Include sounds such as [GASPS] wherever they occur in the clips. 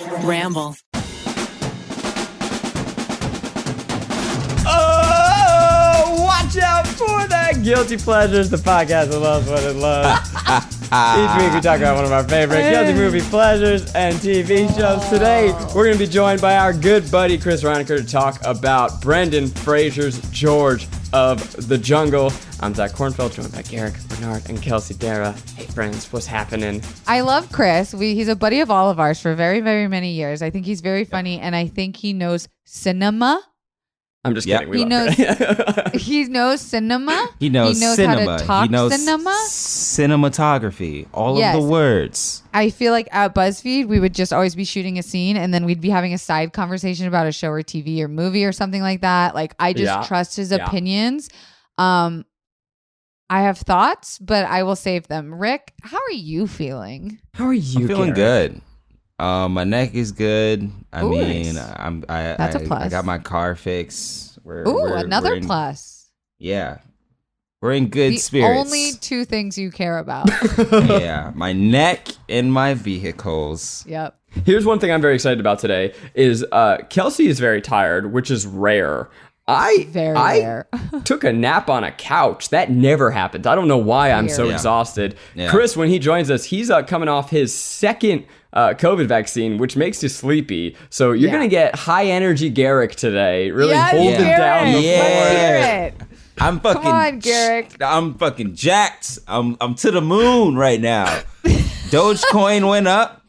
Ramble. Oh, watch out for that guilty pleasures. The podcast that loves what it loves. [LAUGHS] Each week we talk about one of our favorite guilty movie pleasures and TV shows. Today we're going to be joined by our good buddy Chris Reinecker to talk about Brendan Fraser's George of the Jungle. I'm Zach Kornfeld, joined by Garrick Bernard and Kelsey Darragh. Hey friends, what's happening? I love Chris. We, he's a buddy of all of ours for very, very many years. I think he's very funny, and I think he knows cinema. I'm just Yeah. kidding. We He love Chris. [LAUGHS] He knows cinema. He knows, He knows cinema. how to talk he knows cinema. cinematography. All Yes. of the words. I feel like at BuzzFeed, we would just always be shooting a scene, and then we'd be having a side conversation about a show or TV or movie or something like that. Like I just Yeah. trust his Yeah. opinions. Um, I have thoughts, but I will save them. Rick, how are you feeling? How are you I'm feeling Garrick? good. Um, my neck is good. I Ooh, mean, nice. I'm I, That's a I, I plus. I got my car fixed. We're, Ooh, we're- another we're in- plus. Yeah, we're in good the spirits. only two things you care about. [LAUGHS] yeah, my neck and my vehicles. yep. Here's one thing I'm very excited about today is uh, Kelsey is very tired, which is rare. I Very I rare. [LAUGHS] took a nap on a couch. That never happens. I don't know why I'm so Yeah. exhausted. Yeah. Chris, when he joins us, he's uh, coming off his second uh, COVID vaccine, which makes you sleepy. So you're Yeah. gonna get high energy Garrick today. Really Yes, hold him Garrick. down the Yeah. floor. Let's hear it. I'm fucking. Come on, Garrick. I'm fucking jacked. I'm I'm to the moon right now. [LAUGHS] Dogecoin went up.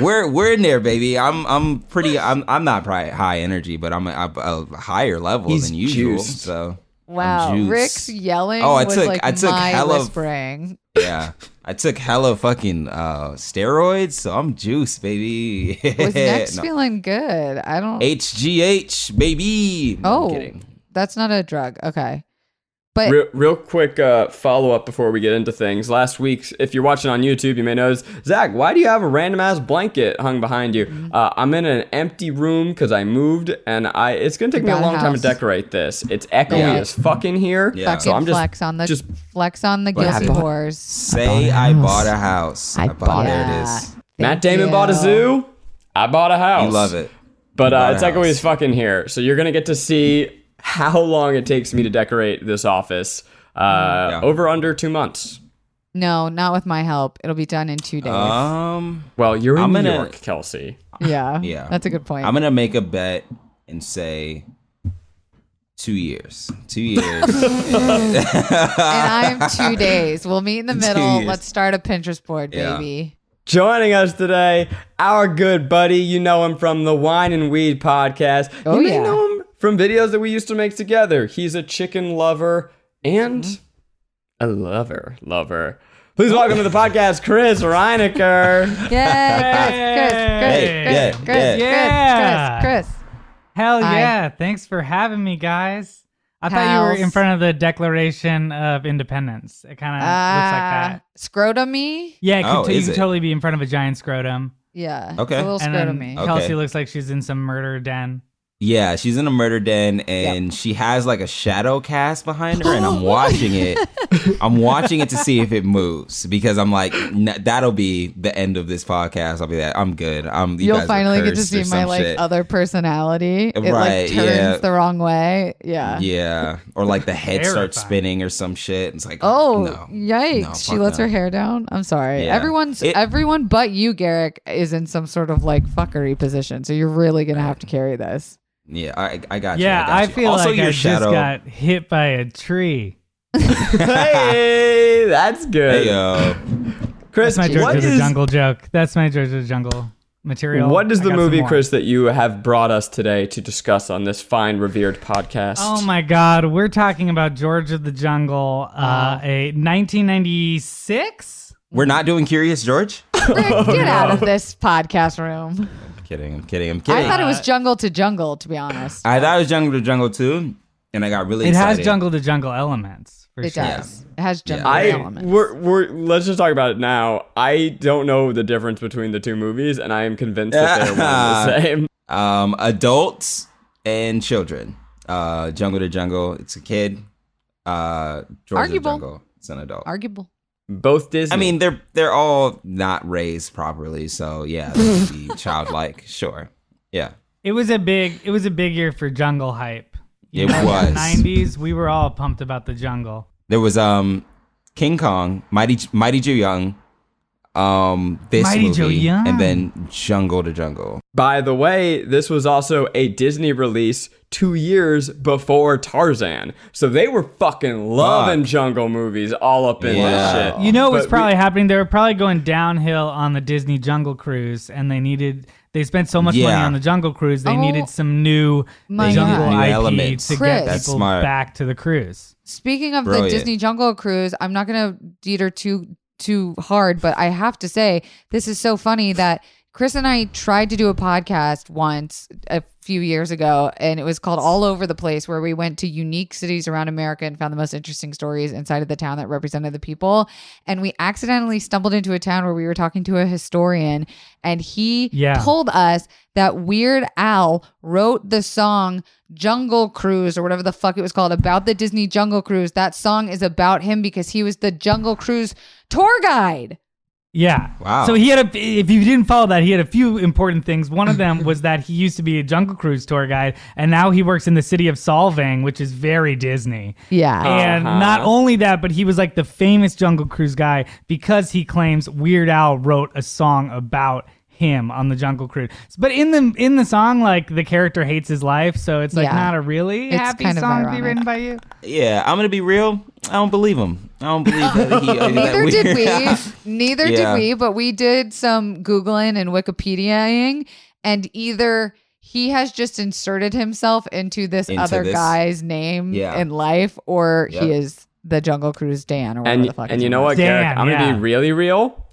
We're we're in there, baby. I'm I'm pretty. I'm I'm not probably high energy, but I'm a, a higher level He's than usual. juiced. So Wow, juiced. Rick's yelling Oh, I was took- like I took my hella- whispering. yeah, I took hella fucking uh, steroids, so I'm juiced, baby. Was [LAUGHS] next No. feeling good? I don't. HGH, baby. No, oh, I'm kidding. that's not a drug. Okay, but Real, real quick uh, follow up before we get into things. Last week, if you're watching on YouTube, you may notice, Zach, why do you have a random ass blanket hung behind you? Mm-hmm. Uh, I'm in an empty room because I moved, and I it's gonna take me a got a long time to decorate this. It's echoey Yeah. as fuck in here. Yeah. fucking So I'm just flex on the just flex on the guilty happened? whores. Say I bought a house. I, bought Yeah. There it is. Matt Damon you. bought a zoo. I bought a house. You love it. But uh, it's a echoey house. as fucking here. So you're gonna get to see how long it takes me to decorate this office. Uh, Yeah. Over under two months. No, not with my help. It'll be done in two days. Um, Well, you're in I'm New gonna- York, Kelsey. yeah, [LAUGHS] yeah. that's a good point. I'm gonna make a bet and say two years. Two years. [LAUGHS] and I'm two days. We'll meet in the [LAUGHS] middle. Let's start a Pinterest board, Yeah. baby. Joining us today, our good buddy. You know him from the Wine and Weed podcast. Oh, you may yeah. know him from videos that we used to make together. He's a chicken lover and Mm-hmm. a lover. Lover. Please welcome to the podcast, Chris Reinecker. [LAUGHS] Yeah, Chris, Chris, Chris, Hey, Chris, yeah, Chris, yeah. Chris, Chris, Chris. Hell Hi. yeah. Thanks for having me, guys. I thought you were in Pals. front of the Declaration of Independence. It kind of looks like that. Scrotomy. Yeah, it could Oh, t- you is could it? totally be in front of a giant scrotum. Yeah. Okay. A little And then scrotomy. Okay. Kelsey looks like she's in some murder den. Yeah, she's in a murder den and she has like a shadow cast behind her, and I'm [LAUGHS] watching it. [LAUGHS] I'm watching it to see if it moves because I'm like, "N- that'll be the end of this podcast. I'll be like, I'm good. I'm. You You'll guys finally get to see my some like shit. other personality. It like Right, turns yeah. the wrong way. Yeah. Yeah, or like the head starts spinning or some shit. It's like, Oh, no. yikes. No, she lets no. her hair down. I'm sorry. Yeah. Everyone's It- everyone but you, Garrick, is in some sort of like fuckery position. So you're really gonna have to carry this. Yeah, I, I got you. Yeah, got I, you. feel also like your I shadow. just got hit by a tree. [LAUGHS] hey, that's good. Hey, yo. Chris, That's my what George of the is- Jungle joke. That's my George of the Jungle material. What is the movie, more. Chris, that you have brought us today to discuss on this fine, revered podcast? Oh my God, we're talking about George of the Jungle, uh, a 1996. We're not doing Curious George. Rick, [LAUGHS] get out of this podcast room. I'm kidding. I'm kidding. I'm kidding. I thought it was jungle to jungle, to be honest. I thought it was Jungle to Jungle too, and I got really It excited. has jungle to jungle elements. For It sure. does. It has jungle I elements. we're, we're let's just talk about it now. I don't know the difference between the two movies, and I am convinced that they're one and the [LAUGHS] same. Um, adults and children. Uh, Jungle to Jungle. It's a kid. Uh, George of the Arguable. Jungle. It's an adult. Arguable. Both Disney. I mean, they're they're all not raised properly, so yeah, be [LAUGHS] childlike. Sure, yeah, It was a big it was a big year for jungle hype. You It know, was. 90s, we were all pumped about the jungle. there was um King Kong, Mighty Mighty Joe Young, um this Mighty movie, Joe Young. and then Jungle to Jungle. by the way, this was also a Disney release two years before Tarzan, so they were fucking loving Fuck. jungle movies, all up in Yeah. this shit. You know what's But we- probably happening? They were probably going downhill on the Disney Jungle Cruise, and they needed. They spent so much money on the Jungle Cruise. They Oh, needed some new jungle New IP elements. to Chris. get That's people smart. back to the cruise. Speaking of Brilliant. the Disney Jungle Cruise, I'm not gonna deter too too hard, but I have to say this is so funny that Chris and I tried to do a podcast once a few years ago, and it was called All Over the Place, where we went to unique cities around America and found the most interesting stories inside of the town that represented the people. And we accidentally stumbled into a town where we were talking to a historian, and he Yeah. told us that Weird Al wrote the song Jungle Cruise or whatever the fuck it was called about the Disney Jungle Cruise. That song is about him because he was the Jungle Cruise tour guide. Yeah. Wow. So he had a. If you didn't follow that, he had a few important things. One of them [LAUGHS] was that he used to be a Jungle Cruise tour guide, and now he works in the city of Solvang, which is very Disney. Yeah. And Uh-huh. not only that, but he was like the famous Jungle Cruise guy because he claims Weird Al wrote a song about him on the Jungle Cruise. But in the in the song, like the character hates his life, so it's like Yeah. not a really It's happy song to be written by you. Yeah, I'm gonna be real. I don't believe him. I don't believe that he. uh, [LAUGHS] that Neither did we. [LAUGHS] Neither Yeah. did we, but we did some Googling and Wikipediaing, and either he has just inserted himself into this Into other this. guy's name Yeah. in life, or he is the Jungle Cruise Dan or whatever and the fuck. and you know what, Dan, Garrett? I'm gonna be really real.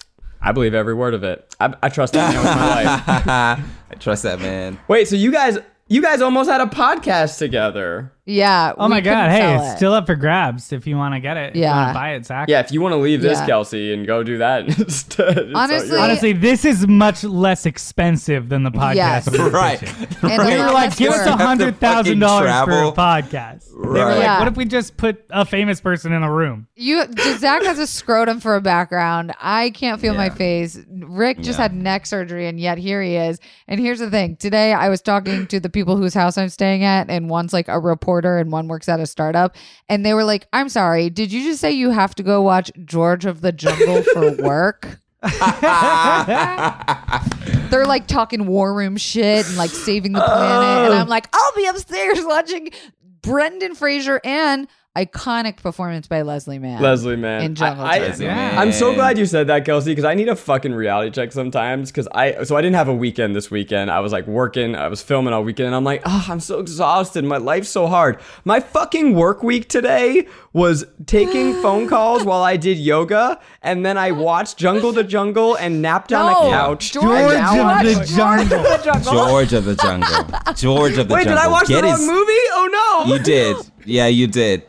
I believe every word of it. I, I trust that man with my life. [LAUGHS] I trust that man. Wait, so you guys, you guys almost had a podcast together. Yeah. Oh my god! Hey, sell it's it. still up for grabs if you want to get it. If you Yeah. buy it, Zach. Yeah, if you want to leave this, Yeah. Kelsey, and go do that [LAUGHS] instead. Honestly- Honestly, this is much less expensive than the podcast. Yes. we were Right. pitching. And a were like, give us a hundred thousand dollars for a fucking travel. podcast. They were Right. like, Yeah. what if we just put a famous person in a room? You Zach has a scrotum for a background. I can't feel my face. Rick just Yeah. had neck surgery, and yet here he is. And here's the thing: today I was talking to the people whose house I'm staying at, and one's like a reporter, and one works at a startup. And they were like, "I'm sorry, did you just say you have to go watch George of the Jungle for [LAUGHS] work?" [LAUGHS] They're like talking war room shit and like saving the planet. And I'm oh. like, I'll be upstairs watching Brendan Fraser and iconic performance by Leslie Mann. Leslie, man. In Jungle I, I, Cruise. Yeah. I'm so glad you said that, Kelsey, because I need a fucking reality check sometimes. Because I, so I didn't have a weekend this weekend. I was like working, I was filming all weekend, and I'm like, oh, I'm so exhausted. My life's so hard. My fucking work week today was taking [GASPS] phone calls while I did yoga, and then I [LAUGHS] watched Jungle to Jungle and napped on No, a couch. George, George of the Jungle. George of the Jungle. George of the Jungle. George of the Wait, did I watch Get the wrong his- movie? Oh no! You did. [LAUGHS] Yeah, you did.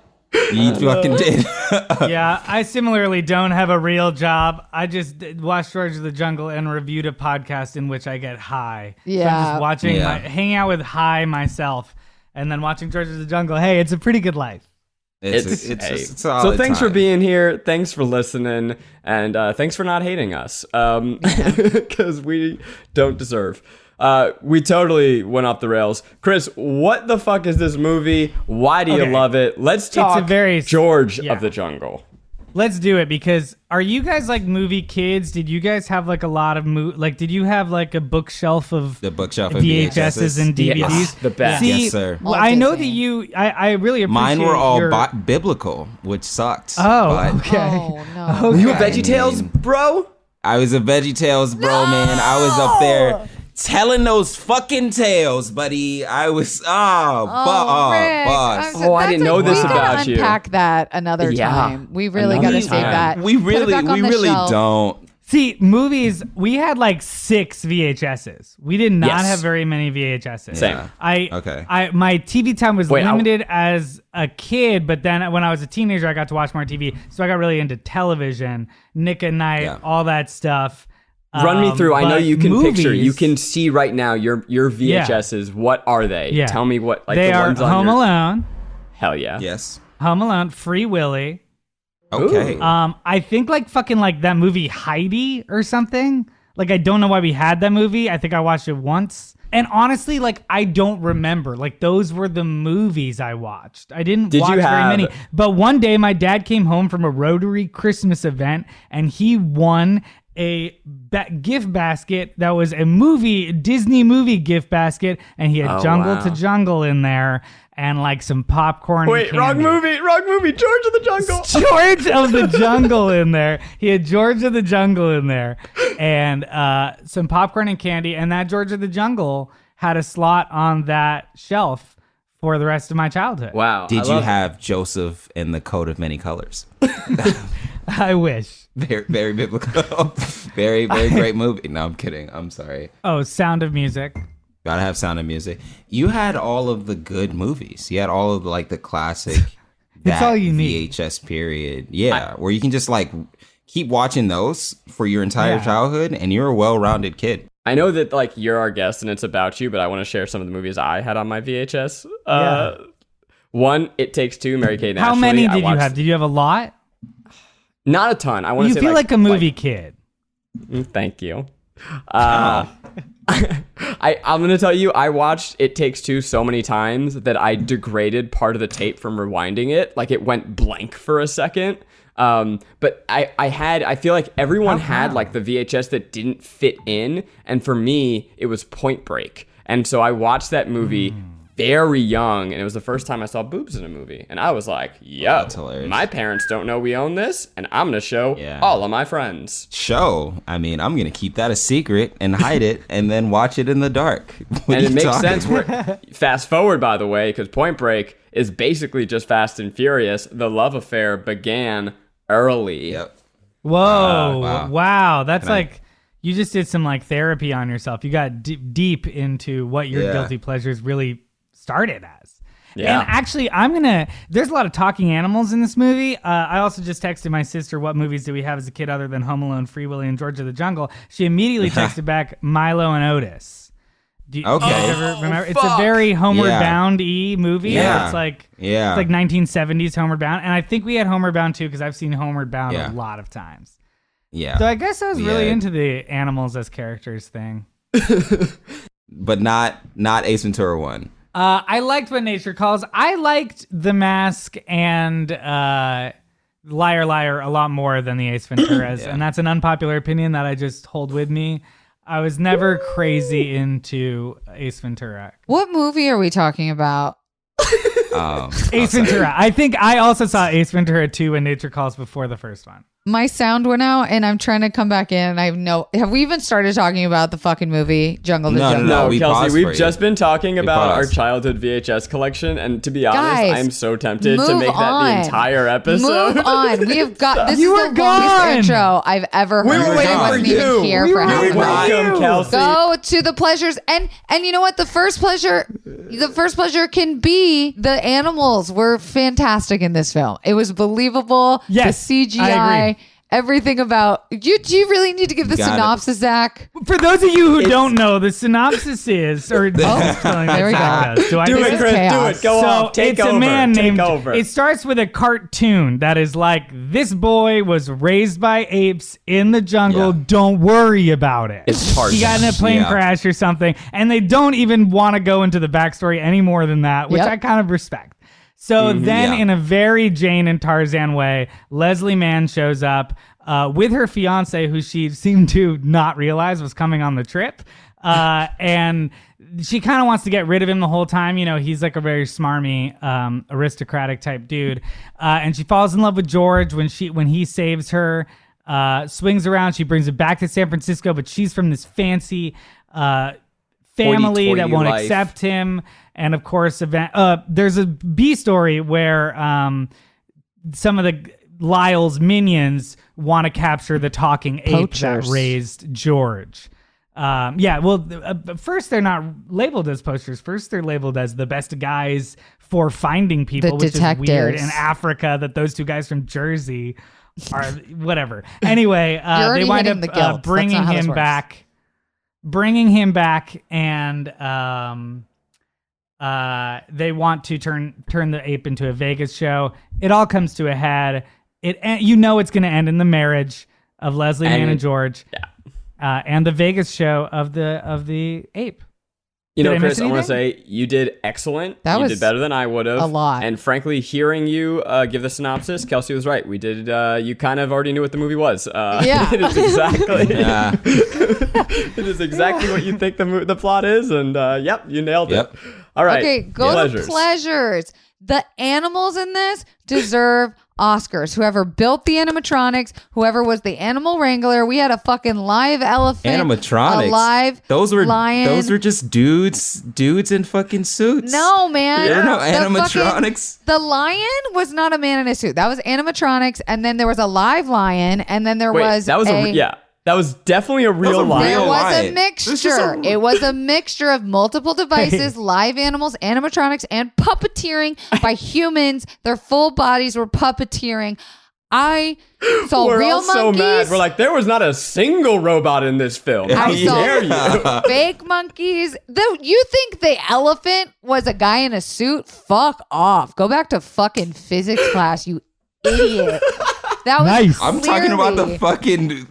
You fucking did. [LAUGHS] yeah, I similarly don't have a real job. I just did- watch George of the Jungle and reviewed a podcast in which I get high. So I'm Yeah. just watching, Yeah. my, hanging out with high myself, and then watching George of the Jungle. Hey, it's a pretty good life. It's, It's, [LAUGHS] it's, hey. it's, a so solid thanks for time. being here. Thanks for listening, and uh, thanks for not hating us, [LAUGHS] because we don't deserve. Uh, we totally went off the rails. Chris, what the fuck is this movie? Why do you love it? Let's a talk very- George yeah. of the Jungle. Let's do it because are you guys like movie kids? Did you guys have like a lot of mo- like? Did you have like a bookshelf of The bookshelf of VHSs and DVDs? Yes, the best. See, Yes, sir. well, I know that you. I, I really appreciate. Mine were all your, bi- biblical, which sucked. Oh, but okay. Oh no. [LAUGHS] Were you a Okay. Veggie Tales, bro? I was a Veggie Tales bro, man. I was up there telling those fucking tales, buddy. I was oh, Oh, bu- oh ah, Rick, boss. I'm Oh, I didn't a- know this we gotta about you. Unpack that another Yeah. time. We really got to save that. we really, we really shelf. don't. See, movies. We had like six VHSs. We did not Yes. have very many VHSs. Same. Yeah. I Okay. I my TV time was Wait, I- limited as a kid, but then when I was a teenager, I got to watch more TV. So I got really into television, Nick at Night, Yeah. all that stuff. Run me Um, through. I know you can picture. You can see right now your your VHSs. What are they? Yeah. Tell me what. Like they the are ones on Home your- Alone, Hell yeah. Yes. Home Alone, Free Willy, Okay. Um, I think like fucking like that movie Heidi or something. Like I don't know why we had that movie. I think I watched it once. And honestly, like I don't remember. Like those were the movies I watched. I didn't Did you watch very have- many. But one day my dad came home from a Rotary Christmas event and he won a ba- gift basket that was a movie Disney movie gift basket and he had Oh, Jungle wow. to Jungle in there and like some popcorn. and Wait, wrong movie, wrong movie. George of the Jungle. [LAUGHS] George of the Jungle in there. He had George of the Jungle in there, and uh, some popcorn and candy. And that George of the Jungle had a slot on that shelf for the rest of my childhood. Wow. Did I you love- have Joseph in the coat of many colors? [LAUGHS] [LAUGHS] I wish. Very, very biblical. [LAUGHS] very, very great movie. No, I'm kidding. I'm sorry. Oh, Sound of Music. Gotta have sound of music. You had all of the good movies. You had all of like the classic. [LAUGHS] that all you need. VHS period. Yeah, where you can just like keep watching those for your entire Yeah. childhood, and you're a well-rounded kid. I know that like you're our guest and it's about you, but I want to share some of the movies I had on my VHS. Uh, One, It Takes Two, Mary Kate and How Ashley. many I did you have? Did you have a lot? Not a ton. I want to say You feel like, a movie kid. Mm, Thank you. Uh, [LAUGHS] I I'm gonna tell you, I watched It Takes Two so many times that I degraded part of the tape from rewinding it. Like it went blank for a second. Um, but I I had I feel like everyone had like the VHS that didn't fit in, and for me it was Point Break. And so I watched that movie Hmm. Very young, and it was the first time I saw boobs in a movie, and I was like, "Yo, That's hilarious. my parents don't know we own this, and I'm gonna show Yeah. all of my friends." Show. I mean, I'm gonna keep that a secret and hide it, and then watch it in the dark. [LAUGHS] What and it makes talking sense. Where, [LAUGHS] fast forward, by the way, because Point Break is basically just Fast and Furious. The love affair began early. Yep. Whoa! Ah, wow. wow. That's Can I- like you just did some like therapy on yourself. You got d- deep into what your Yeah. guilty pleasures really started as. Yeah. And actually, I'm gonna. There's a lot of talking animals in this movie. Uh, I also just texted my sister, "What movies did we have as a kid other than Home Alone, Free Willy, and George of the Jungle?" She immediately [LAUGHS] texted back Milo and Otis. Do you, Okay. do you ever remember? It's a very Homeward Yeah. Bound e movie. Yeah. It's like Yeah. it's like 1970s Homeward Bound, and I think we had Homeward Bound too because I've seen Homeward Bound Yeah. a lot of times. Yeah. So I guess I was really Yeah. into the animals as characters thing. [LAUGHS] but not not Ace Ventura one. Uh, I liked what nature calls. I liked The Mask and uh, Liar Liar a lot more than the Ace Venturas, [COUGHS] Yeah. and that's an unpopular opinion that I just hold with me. I was never crazy into Ace Ventura. What movie are we talking about? Um, [LAUGHS] Ace Ventura. I think I also saw Ace Ventura 2 when Nature Calls before the first one. My sound went out, and I'm trying to come back in. And I have no. Have we even started talking about the fucking movie Jungle to No, no, Jungle? No, we paused Kelsey, for we've you. just been talking about our paused. childhood VHS collection, and to be honest, Guys, I'm so tempted to move make that on. the entire episode. Move on. We have got [LAUGHS] this You is were the gone. longest intro I've ever heard. We were waiting I for wasn't even you. here We for were half waiting of for it. you. Welcome, Kelsey. Go to the pleasures and and you know what? The first pleasure, the first pleasure can be the animals were fantastic in this film. It was believable. Yes, the CGI. I agree. Everything about you. Do you really need to give the Got it. synopsis, Zach? For those of you who don't know, the synopsis is, or [LAUGHS] Oh, there we go. Do I do do it, is Chris. Do it. Go so off. Take it's over. a man Take named. over. It starts with a cartoon that is like this boy was raised by apes in the jungle. Yeah. Don't worry about it. It's Tarzan. He got in a plane Yeah. crash or something, and they don't even want to go into the backstory any more than that, which Yep. I kind of respect. So then, Mm-hmm. yeah. in a very Jane and Tarzan way, Leslie Mann shows up uh, with her fiance, who she seemed to not realize was coming on the trip. Uh, [LAUGHS] and she kind of wants to get rid of him the whole time. You know, he's like a very smarmy, um, aristocratic type dude. Uh, and she falls in love with George when she when he saves her. Uh, swings around. She brings him back to San Francisco, but she's from this fancy uh, family that won't life. accept him. And of course, event. Uh, there's a B story where um, some of the Lyle's minions want to capture the talking ape that raised George. Um, yeah, well, uh, first they're not labeled as posters. First they're labeled as the best guys for finding people, The which is weird in Africa. That those two guys from Jersey are whatever. Anyway, uh, they wind up the uh, bringing him back, bringing him back, and um, uh, they want to turn turn the ape into a Vegas show. It all comes to a head, it you know it's going to end in the marriage of Leslie And- and George, Yeah. uh, and the Vegas show of the of the ape. You Did know, I Chris, I want to say you did excellent. That you was did better than I would have. a lot. And frankly, hearing you uh, give the synopsis, Kelsey was right. We did. Uh, you kind of already knew what the movie was. Uh, [LAUGHS] Yeah. it is exactly. [LAUGHS] Yeah. [LAUGHS] it is exactly what you think the mo- the plot is, and uh, yep, you nailed Yep. it. All right. Okay, go pleasures. to pleasures. The animals in this deserve Oscars. Whoever built the animatronics, whoever was the animal wrangler, we had a fucking live elephant, Animatronics. live those were lion. those were just dudes, dudes in fucking suits. no man. There were no The fucking- animatronics. the lion was not a man in a suit. That was animatronics, and then there was a live lion, and then there Wait, was that was a, yeah. That was definitely a real a lion. There was a lion. This is mixture. a- It was a mixture of multiple [LAUGHS] devices, live animals, animatronics, and puppeteering by [LAUGHS] humans. Their full bodies were puppeteering. I [GASPS] saw We're real all so monkeys, mad. We're like, there was not a single robot in this film. How I saw- dare you? [LAUGHS] fake monkeys. The, you think the elephant was a guy in a suit? Fuck off. Go back to fucking physics class, you idiot. That was Nice. I'm talking about the fucking the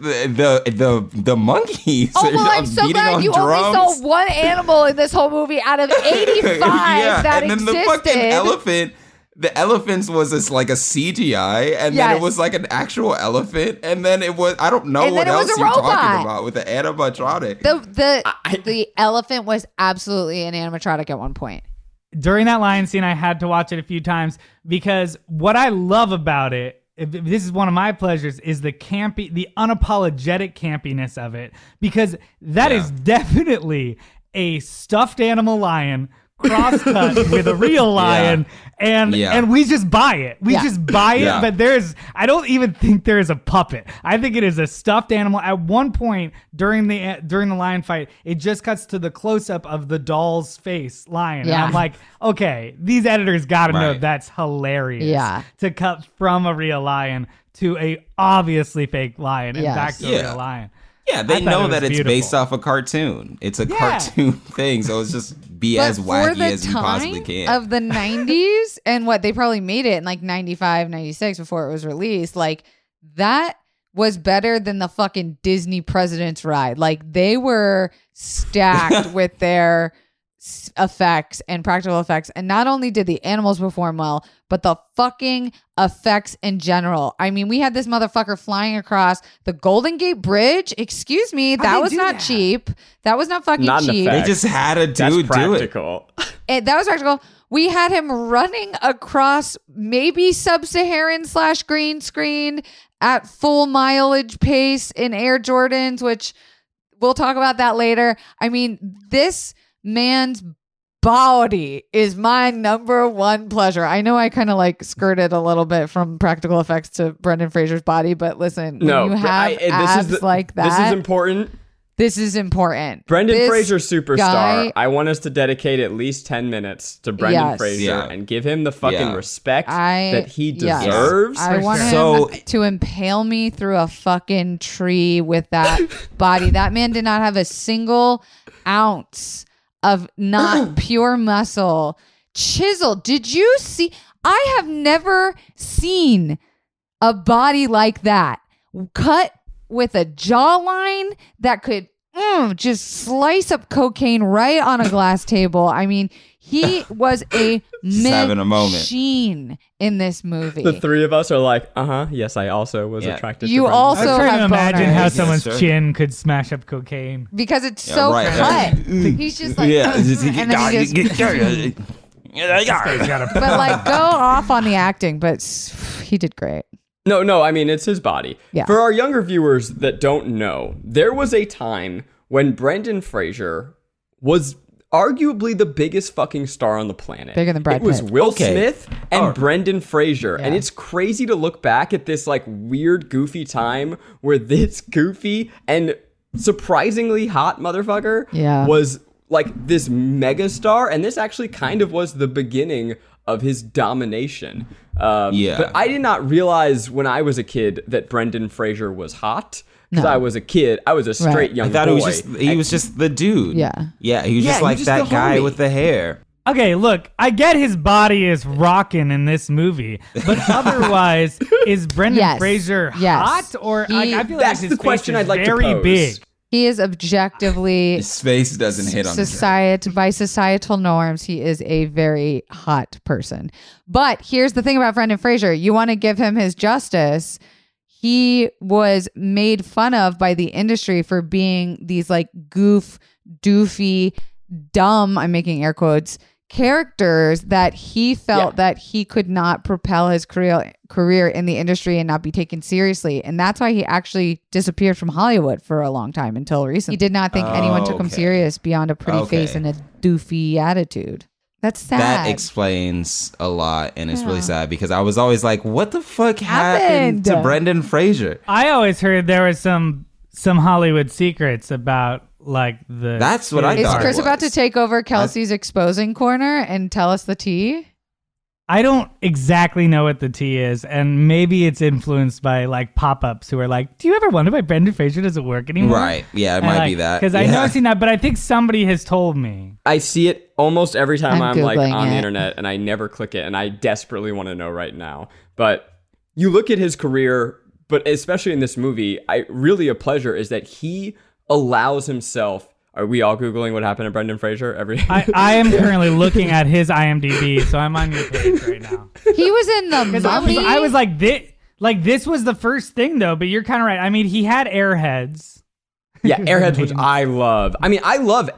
the the, the monkeys. Oh well, I'm so glad on you drums. only saw one animal in this whole movie out of [LAUGHS] 85 yeah, that and then existed. the fucking elephant. The elephants was this like a CGI, and then it was like an actual elephant, and then it was I don't know And what then it was else you're robot. talking about with the animatronic. The the I- the elephant was absolutely an animatronic at one point. during that lion scene, I had to watch it a few times because what I love about it, if if this is one of my pleasures, is the campy, the unapologetic campiness of it. Because that is definitely a stuffed animal lion crosscut [LAUGHS] with a real lion and Yeah. and we just buy it we Yeah. just buy it Yeah. but there's i don't even think there is a puppet i think it is a stuffed animal at one point during the during the lion fight it just cuts to the close-up of the doll's face lion and Yeah. i'm like okay these editors gotta know Right. that's hilarious Yeah. to cut from a real lion to a obviously fake lion and Yes. back to a Yeah. real lion yeah, they know it that it's beautiful. based off a cartoon. It's a Yeah. cartoon [LAUGHS] thing, so it's just be But as wacky as you possibly can. of the [LAUGHS] 90s and what they probably made it in like 95, 96 before it was released, like that was better than the fucking Disney President's Ride. Like they were [LAUGHS] stacked with their effects and practical effects. And not only did the animals perform well, but the fucking effects in general. I mean, we had this motherfucker flying across the Golden Gate Bridge. Excuse me, that was not that? cheap. That was not fucking Not cheap. they just had a That's dude do it. It, that was practical. We had him running across maybe sub-Saharan slash green screen at full mileage pace in Air Jordans, which we'll talk about that later. I mean, this man's body is my number one pleasure. I know I kind of like skirted a little bit from practical effects to Brendan Fraser's body, but listen, when No, you have I- abs this is the- like that, This is important. this is important. Brendan This Fraser superstar. guy- I want us to dedicate at least 10 minutes to Brendan Yes. Fraser Yeah. and give him the fucking Yeah. respect I that he yes. deserves. I want him So- to impale me through a fucking tree with that [LAUGHS] body. That man did not have a single ounce of not [CLEARS THROAT] pure muscle. Chisel, did you see? I have never seen a body like that cut with a jawline that could mm, just slice up cocaine right on a glass table. I mean, he was a Just having a moment. machine in this movie. the three of us are like, uh huh. Yes, I also was Yeah. attracted You to Brendan. i also- was trying to imagine boners. how Yes, someone's sir. chin could smash up cocaine because it's Yeah, so right. cut. He's just like, yeah, and then he just, gotta but like go off on the acting. But he did great. No, no, I mean, it's his body. Yeah. For our younger viewers that don't know, there was a time when Brendan Fraser was arguably the biggest fucking star on the planet. Bigger than Brad Pitt. It was Will Okay. Smith and Oh. Brendan Fraser. And it's crazy to look back at this like weird, goofy time where this [LAUGHS] goofy and surprisingly hot motherfucker Yeah. was like this megastar. And this actually kind of was the beginning of his domination. Um, Yeah. But I did not realize when I was a kid that Brendan Fraser was hot. Because No. I was a kid. I was a straight Right. young I thought boy. was just he was just the dude. Yeah. Yeah, he was Yeah, just he like was that just the guy homie. with the hair. Okay, look, I get his body is rocking in this movie, but [LAUGHS] otherwise, is Brendan Yes. Fraser Yes. hot or He- like, I feel That's like his the question is I'd like to very pose. big. He is objectively [LAUGHS] His face doesn't hit on society by societal norms. He is a very hot person. But here's the thing about Brendan Fraser: you want to give him his justice. He was made fun of by the industry for being these like goof, doofy, dumb. I'm making air quotes characters that he felt Yeah. that he could not propel his career career in the industry and not be taken seriously and that's why he actually disappeared from Hollywood for a long time until recently he did not think anyone took him oh, serious beyond a pretty face and a doofy attitude that's sad That explains a lot, and it's Yeah. really sad because I was always like, "What the fuck happened, Happened. to Brendan Fraser?" I always heard there was some some Hollywood secrets about like the. That's what I is thought it Chris about to take over Kelsey's exposing corner and tell us the tea I don't exactly know what the T is, and maybe it's influenced by like pop ups who are like, "Do you ever wonder why Brendan Fraser doesn't work anymore?" Right? Yeah, it might be that. because I yeah. know I've seen that, but I think somebody has told me. I see it almost every time I'm I'm, like Googling on the internet and I never click it and I desperately want to know right now. But you look at his career, but especially in this movie, I really a pleasure is that he allows himself are we all googling what happened to Brendan Fraser every I, [LAUGHS] I am currently looking at his IMDb, so I'm on your page right now. he was in the Because I was, I was like this, like this was the first thing though. But you're kind of right. I mean, he had airheads. Yeah, Airheads, which [LAUGHS] I love. I mean, I love.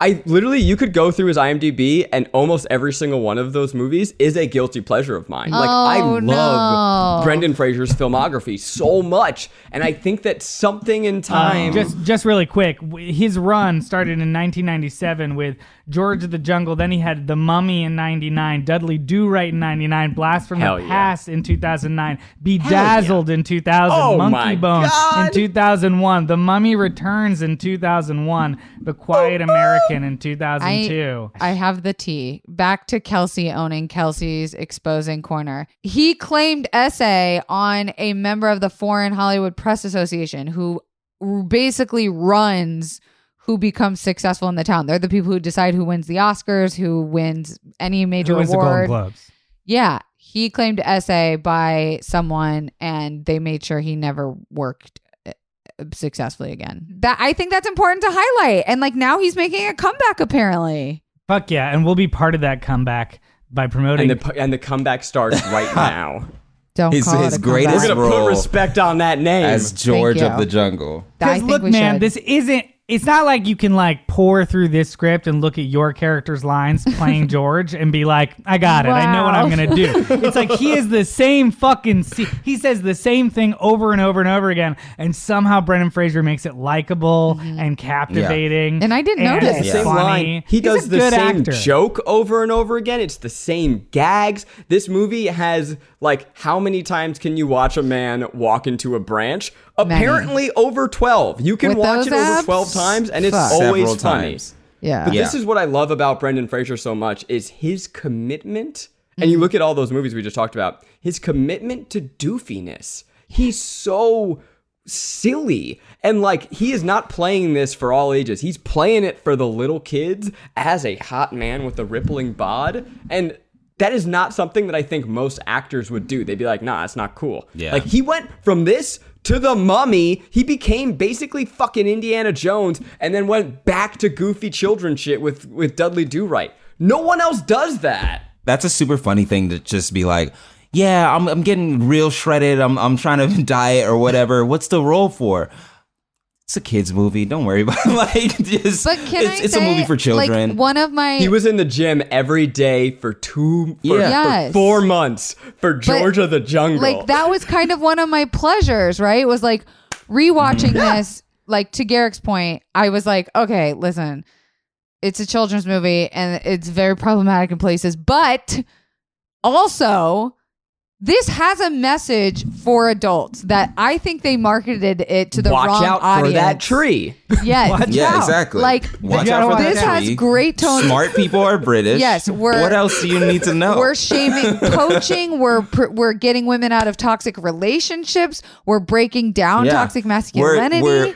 I literally, you could go through his IMDb, and almost every single one of those movies is a guilty pleasure of mine. Like, I Oh, love no. Brendan Fraser's filmography so much, and I think that something in uh, time. Just, just really quick, his run started in 1997 with George of the Jungle. Then he had The Mummy in '99, Dudley Do Right in '99, Blast from Hell the yeah. Past in 2009, Bedazzled in 2000, Oh Monkey my Bone in 2001, The Mummy Returns in 2001, The Quiet American in 2002. I have the tea. Back to Kelsey owning Kelsey's exposing corner. He claimed SA on a member of the Foreign Hollywood Press Association who basically runs who becomes successful in the town. They're the people who decide who wins the Oscars, who wins any major Who wins the Golden award. Globes? Yeah, he claimed SA by someone, and they made sure he never worked uh, successfully again. That I think that's important to highlight. And like now he's making a comeback apparently. Fuck yeah, and we'll be part of that comeback by promoting. and the and the comeback starts right [LAUGHS] now. Don't His- call his it a greatest comeback. We're gonna put respect on that name. as George of the Jungle. Because look, man, should. this isn't. It's not like you can like pour through this script and look at your character's lines playing [LAUGHS] George and be like, "I got it. I know what I'm gonna do." [LAUGHS] It's like he is the same fucking. Se- he says the same thing over and over and over again, and somehow Brendan Fraser makes it likable and captivating. Mm-hmm. And I didn't and notice. the same funny. line. He He's does a the good same actor. joke over and over again. It's the same gags. This movie has like how many times can you watch a man walk into a branch? Many. Apparently over 12. You can With watch those it over 12 times and it's Fuck. always Several funny. times. yeah. But Yeah. this is what I love about Brendan Fraser so much is his commitment. And you mm-hmm. look at all those movies we just talked about, his commitment to doofiness. He's so silly. And like he is not playing this for all ages. He's playing it for the little kids as a hot man with a rippling bod. And that is not something that I think most actors would do. They'd be like, nah, it's not cool. Yeah. Like he went from this to the mummy. He became basically fucking Indiana Jones and then went back to goofy children shit with, with Dudley Do Right. No one else does that. That's a super funny thing to just be like, yeah, I'm I'm getting real shredded. I'm I'm trying to [LAUGHS] diet or whatever. What's the role for? It's a kids movie. Don't worry [LAUGHS] about it. like just But can it's, I it's say, a movie for children. Like one of my He was in the gym every day for two, for, Yeah. for four months for George of the Jungle. like that was kind of one of my pleasures, right? It was like rewatching this, like to Garrick's point, I was like, okay, listen, it's a children's movie and it's very problematic in places, but also this has a message for adults that I think they marketed it to the wrong thing. Watch wrong out audience. for that tree. [LAUGHS] Yes. Watch yeah, out. exactly. Like Watch out for watch that this has great tone. Smart people are British. Yes, we're- What else do you need to know? We're shaming [LAUGHS] poaching, We're pr- we're getting women out of toxic relationships. We're breaking down Yeah. toxic We're- masculinity. We're, were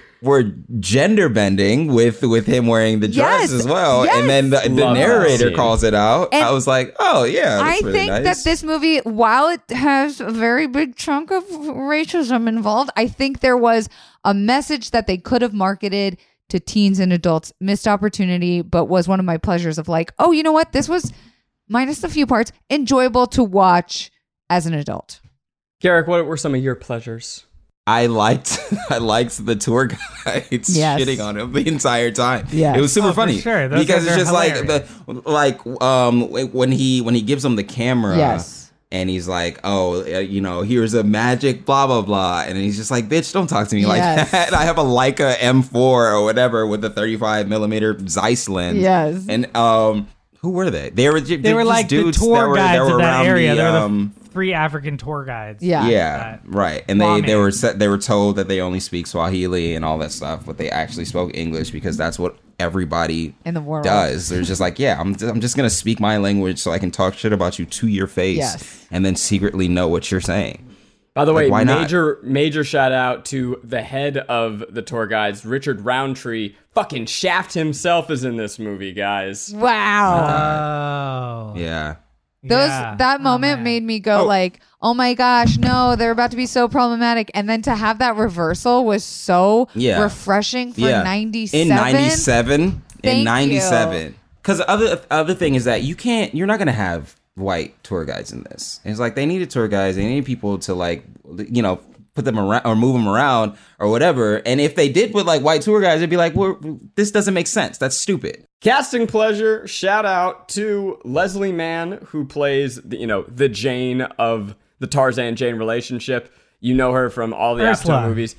gender bending with with him wearing the dress Yes, as well. And then the, the narrator calls it out. And I was like, oh yeah, I that's really think nice. that this movie, while it has a very big chunk of racism involved, I think there was a message that they could have marketed to teens and adults. Missed opportunity, but was one of my pleasures of like, oh, you know what? This was minus a few parts enjoyable to watch as an adult. Garrick, what were some of your pleasures? I liked [LAUGHS] I liked the tour guides Yes. shitting on him the entire time. Yeah, It was super Oh, for funny sure. Those because it's are just like the like um when he when he gives him the camera. Yes. And he's like, oh, uh, you know, here's a magic, blah blah blah, and he's just like, bitch, don't talk to me Yes. like that. [LAUGHS] I have a Leica M4 or whatever with a 35 millimeter Zeiss lens. Yes. And um, who were they? They were ju- They were just like the tour that were, guides that were of that area. The, they were the um, three African tour guides. Yeah. yeah, right. And they, they were set, they were told that they only speak Swahili and all that stuff, but they actually spoke English because that's what everybody In the world. does. They're just like, yeah, I'm I'm just gonna speak my language so I can talk shit about you to your face, Yes. and then secretly know what you're saying. By the way, why not? major major shout out to the head of the tour guides, Richard Roundtree. Fucking Shaft himself is in this movie, guys. Wow. Oh. Yeah, Those Yeah. that Oh, moment man. made me go oh. like, "Oh my gosh, no, they're about to be so problematic." And then to have that reversal was so Yeah. refreshing for yeah. 97. in '97, Thank in '97. Because the other other thing is that you can't, you're not gonna have white tour guides in this. It's like they needed tour guides. They needed people to like, you know, put them around or move them around or whatever. And if they did put like white tour guys, it'd be like, well, this doesn't make sense. That's stupid. Casting pleasure. Shout out to Leslie Mann, who plays the, you know the Jane of the Tarzan Jane relationship. You know her from all the Ursula. Apatow movies.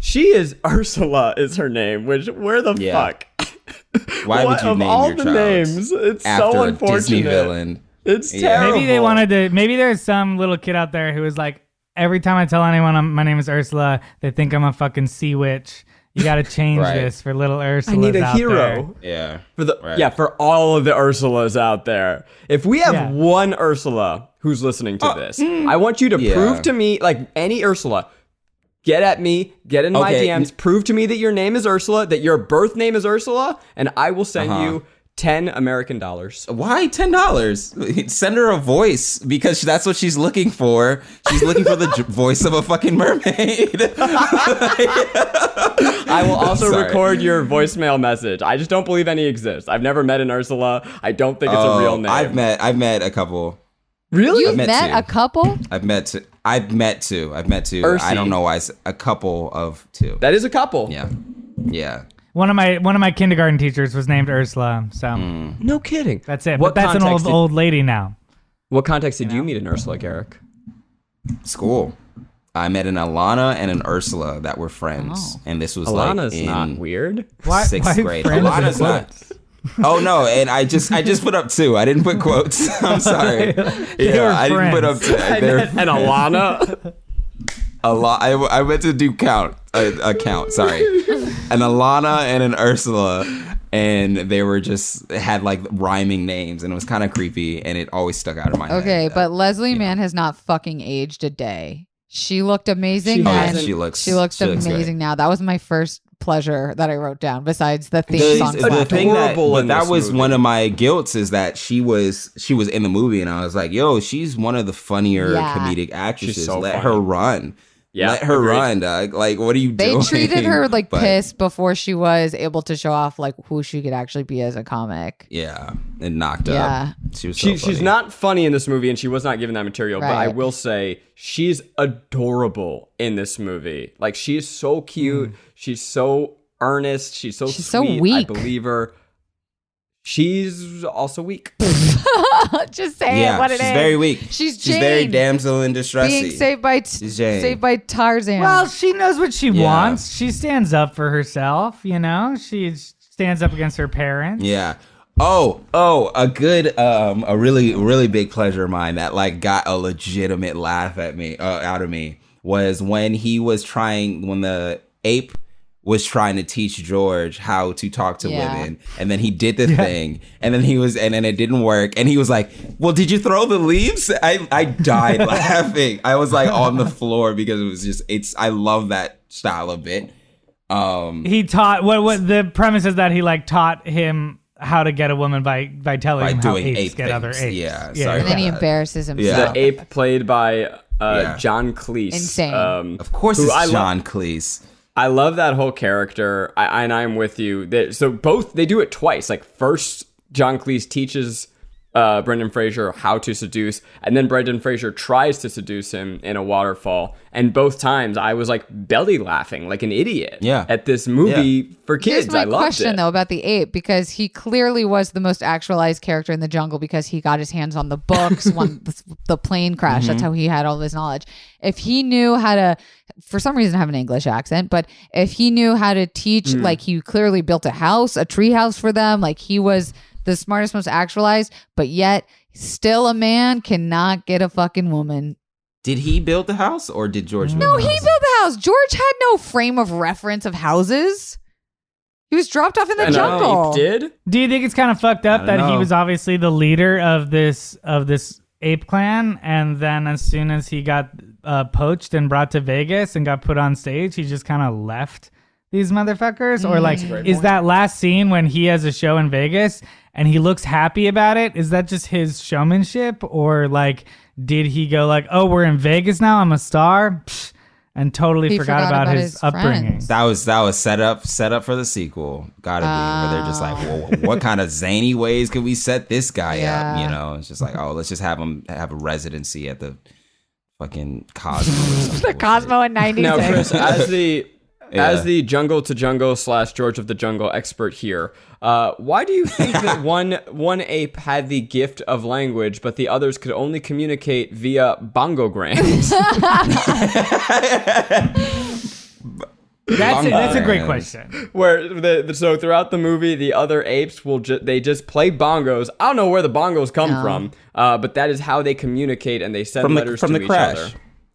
She is [LAUGHS] Ursula, is her name. Which where the Yeah. fuck? [LAUGHS] Why would you of name all your the child names? It's after so a unfortunate. Disney villain? It's Yeah. terrible. Maybe they wanted to. Maybe there's some little kid out there who was like, every time I tell anyone I'm, my name is Ursula, they think I'm a fucking sea witch. You got to [LAUGHS] change Right. this for little Ursula. I need a hero. Yeah. For the Right. yeah, for all of the Ursulas out there. If we have Yeah. one Ursula who's listening to this, I want you to Yeah. prove to me, like any Ursula, get at me, get in my DMs, prove to me that your name is Ursula, that your birth name is Ursula, and I will send Uh-huh. you ten American dollars. Why ten dollars? Send her a voice because that's what she's looking for. She's looking for the j- voice of a fucking mermaid. [LAUGHS] I will also Sorry. record your voicemail message. I just don't believe any exists. I've never met an Ursula. I don't think it's a real name. Oh, I've met. I've met a couple. really? You've met met, a couple? I've met. Two, I've met two. I've met two. Ursi. I don't know why. It's a couple of two. that is a couple. yeah. Yeah. One of my one of my kindergarten teachers was named Ursula. So hmm. No kidding. that's it. What but that's an old context did- old lady now. What context did you meet an Ursula, Garrick? School. I met an Alana and an Ursula that were friends, oh. and this was Alana's like in not weird. Why, sixth why grade. friends Alana's with not. quotes? Oh no, and I just I just put up two. I didn't put quotes. [LAUGHS] I'm [LAUGHS] sorry. They yeah, were I didn't put up friends. two. I They're met an Alana. [LAUGHS] a lot. I, I meant to do count a, a count. Sorry, an Alana and an Ursula, and they were just had like rhyming names, and it was kind of creepy, and it always stuck out of my head. Okay, that- but Leslie Mann has not fucking aged a day. She looked amazing. She then. she looks She looks she looks great. amazing now. That was my first pleasure that I wrote down. Besides the theme the, song, the slapping. thing that, Adorable but that was movie. one of my guilts is that she was she was in the movie and I was like, yo, she's one of the funnier Yeah. comedic actresses. so Let funny. her run. Yeah, Let her agreed. run, dog. Like, what are you they doing? treated her like [LAUGHS] But, piss before she was able to show off like who she could actually be as a comic. Yeah, and knocked Yeah. up. She was. She, so she's not funny in this movie, and she was not given that material. But I will say she's adorable in this movie. Like she's so cute. Mm. She's so earnest. She's so She's so sweet. I believe her. She's also weak. [LAUGHS] Just saying Yeah, what it she's is. very weak. She's she's very damsel in distress. Being saved by t- She's Jane. saved by Tarzan. Well, she knows what she Yeah. wants. She stands up for herself. You know, she stands up against her parents. Yeah. Oh, oh, a good, um, a really, really big pleasure of mine that like got a legitimate laugh at me, uh, out of me was when he was trying, when the ape was trying to teach George how to talk to Yeah. women, and then he did the thing, and then he was, and then it didn't work, and he was like, "Well, did you throw the leaves?" I, I died [LAUGHS] laughing. I was like on the floor because it was just, it's, I love that style of bit. Um, He taught what what the premise is that he like taught him how to get a woman by by telling By him how doing apes ape get other things. apes. Yeah, sorry And then he embarrasses embarrasses Yeah. The ape played by uh, Yeah. John Cleese. Insane. Um, of course, it's I lo- John Cleese. I love that whole character, I, and I'm with you. They, so both they do it twice. Like first, John Cleese teaches uh, Brendan Fraser how to seduce, and then Brendan Fraser tries to seduce him in a waterfall. And both times, I was like belly laughing like an idiot. Yeah. at this movie for kids. Here's my I loved question it. though about the ape because he clearly was the most actualized character in the jungle because he got his hands on the books when [LAUGHS] the, the plane crashed. That's how he had all this knowledge. If he knew how to, for some reason, have an English accent, but if he knew how to teach, like he clearly built a house, a tree house for them, like he was the smartest, most actualized, but yet still a man cannot get a fucking woman. Did he build the house or did George? No, he built the house. George had no frame of reference of houses. He was dropped off in the And, uh, jungle. Ape did. Do you think it's kind of fucked up don't that he was obviously the leader of this of this ape clan, and then as soon as he got uh, poached and brought to Vegas and got put on stage, he just kind of left these motherfuckers? Or like, is that last scene when he has a show in Vegas and he looks happy about it? Is that just his showmanship, or like, did he go like, "Oh, we're in Vegas now. I'm a star," Psh, and totally forgot, forgot about, about his, his upbringing? friends. That was that was set up set up for the sequel. Gotta be. Where they're just like, well, what kind of zany ways could we set this guy Yeah. up? You know, it's just like, oh, let's just have him have a residency at the fucking Cosmo. [LAUGHS] the. Cosmo in '96. Now, Chris, as the Yeah. as the jungle to jungle slash George of the Jungle expert here, uh, why do you think that [LAUGHS] one one ape had the gift of language, but the others could only communicate via bongograms? [LAUGHS] That's a, that's a great question. where the, the- so throughout the movie, the other apes will ju- they just play bongos. I don't know where the bongos come from, uh, but that is how they communicate and they send From the- letters from to the each crash. other.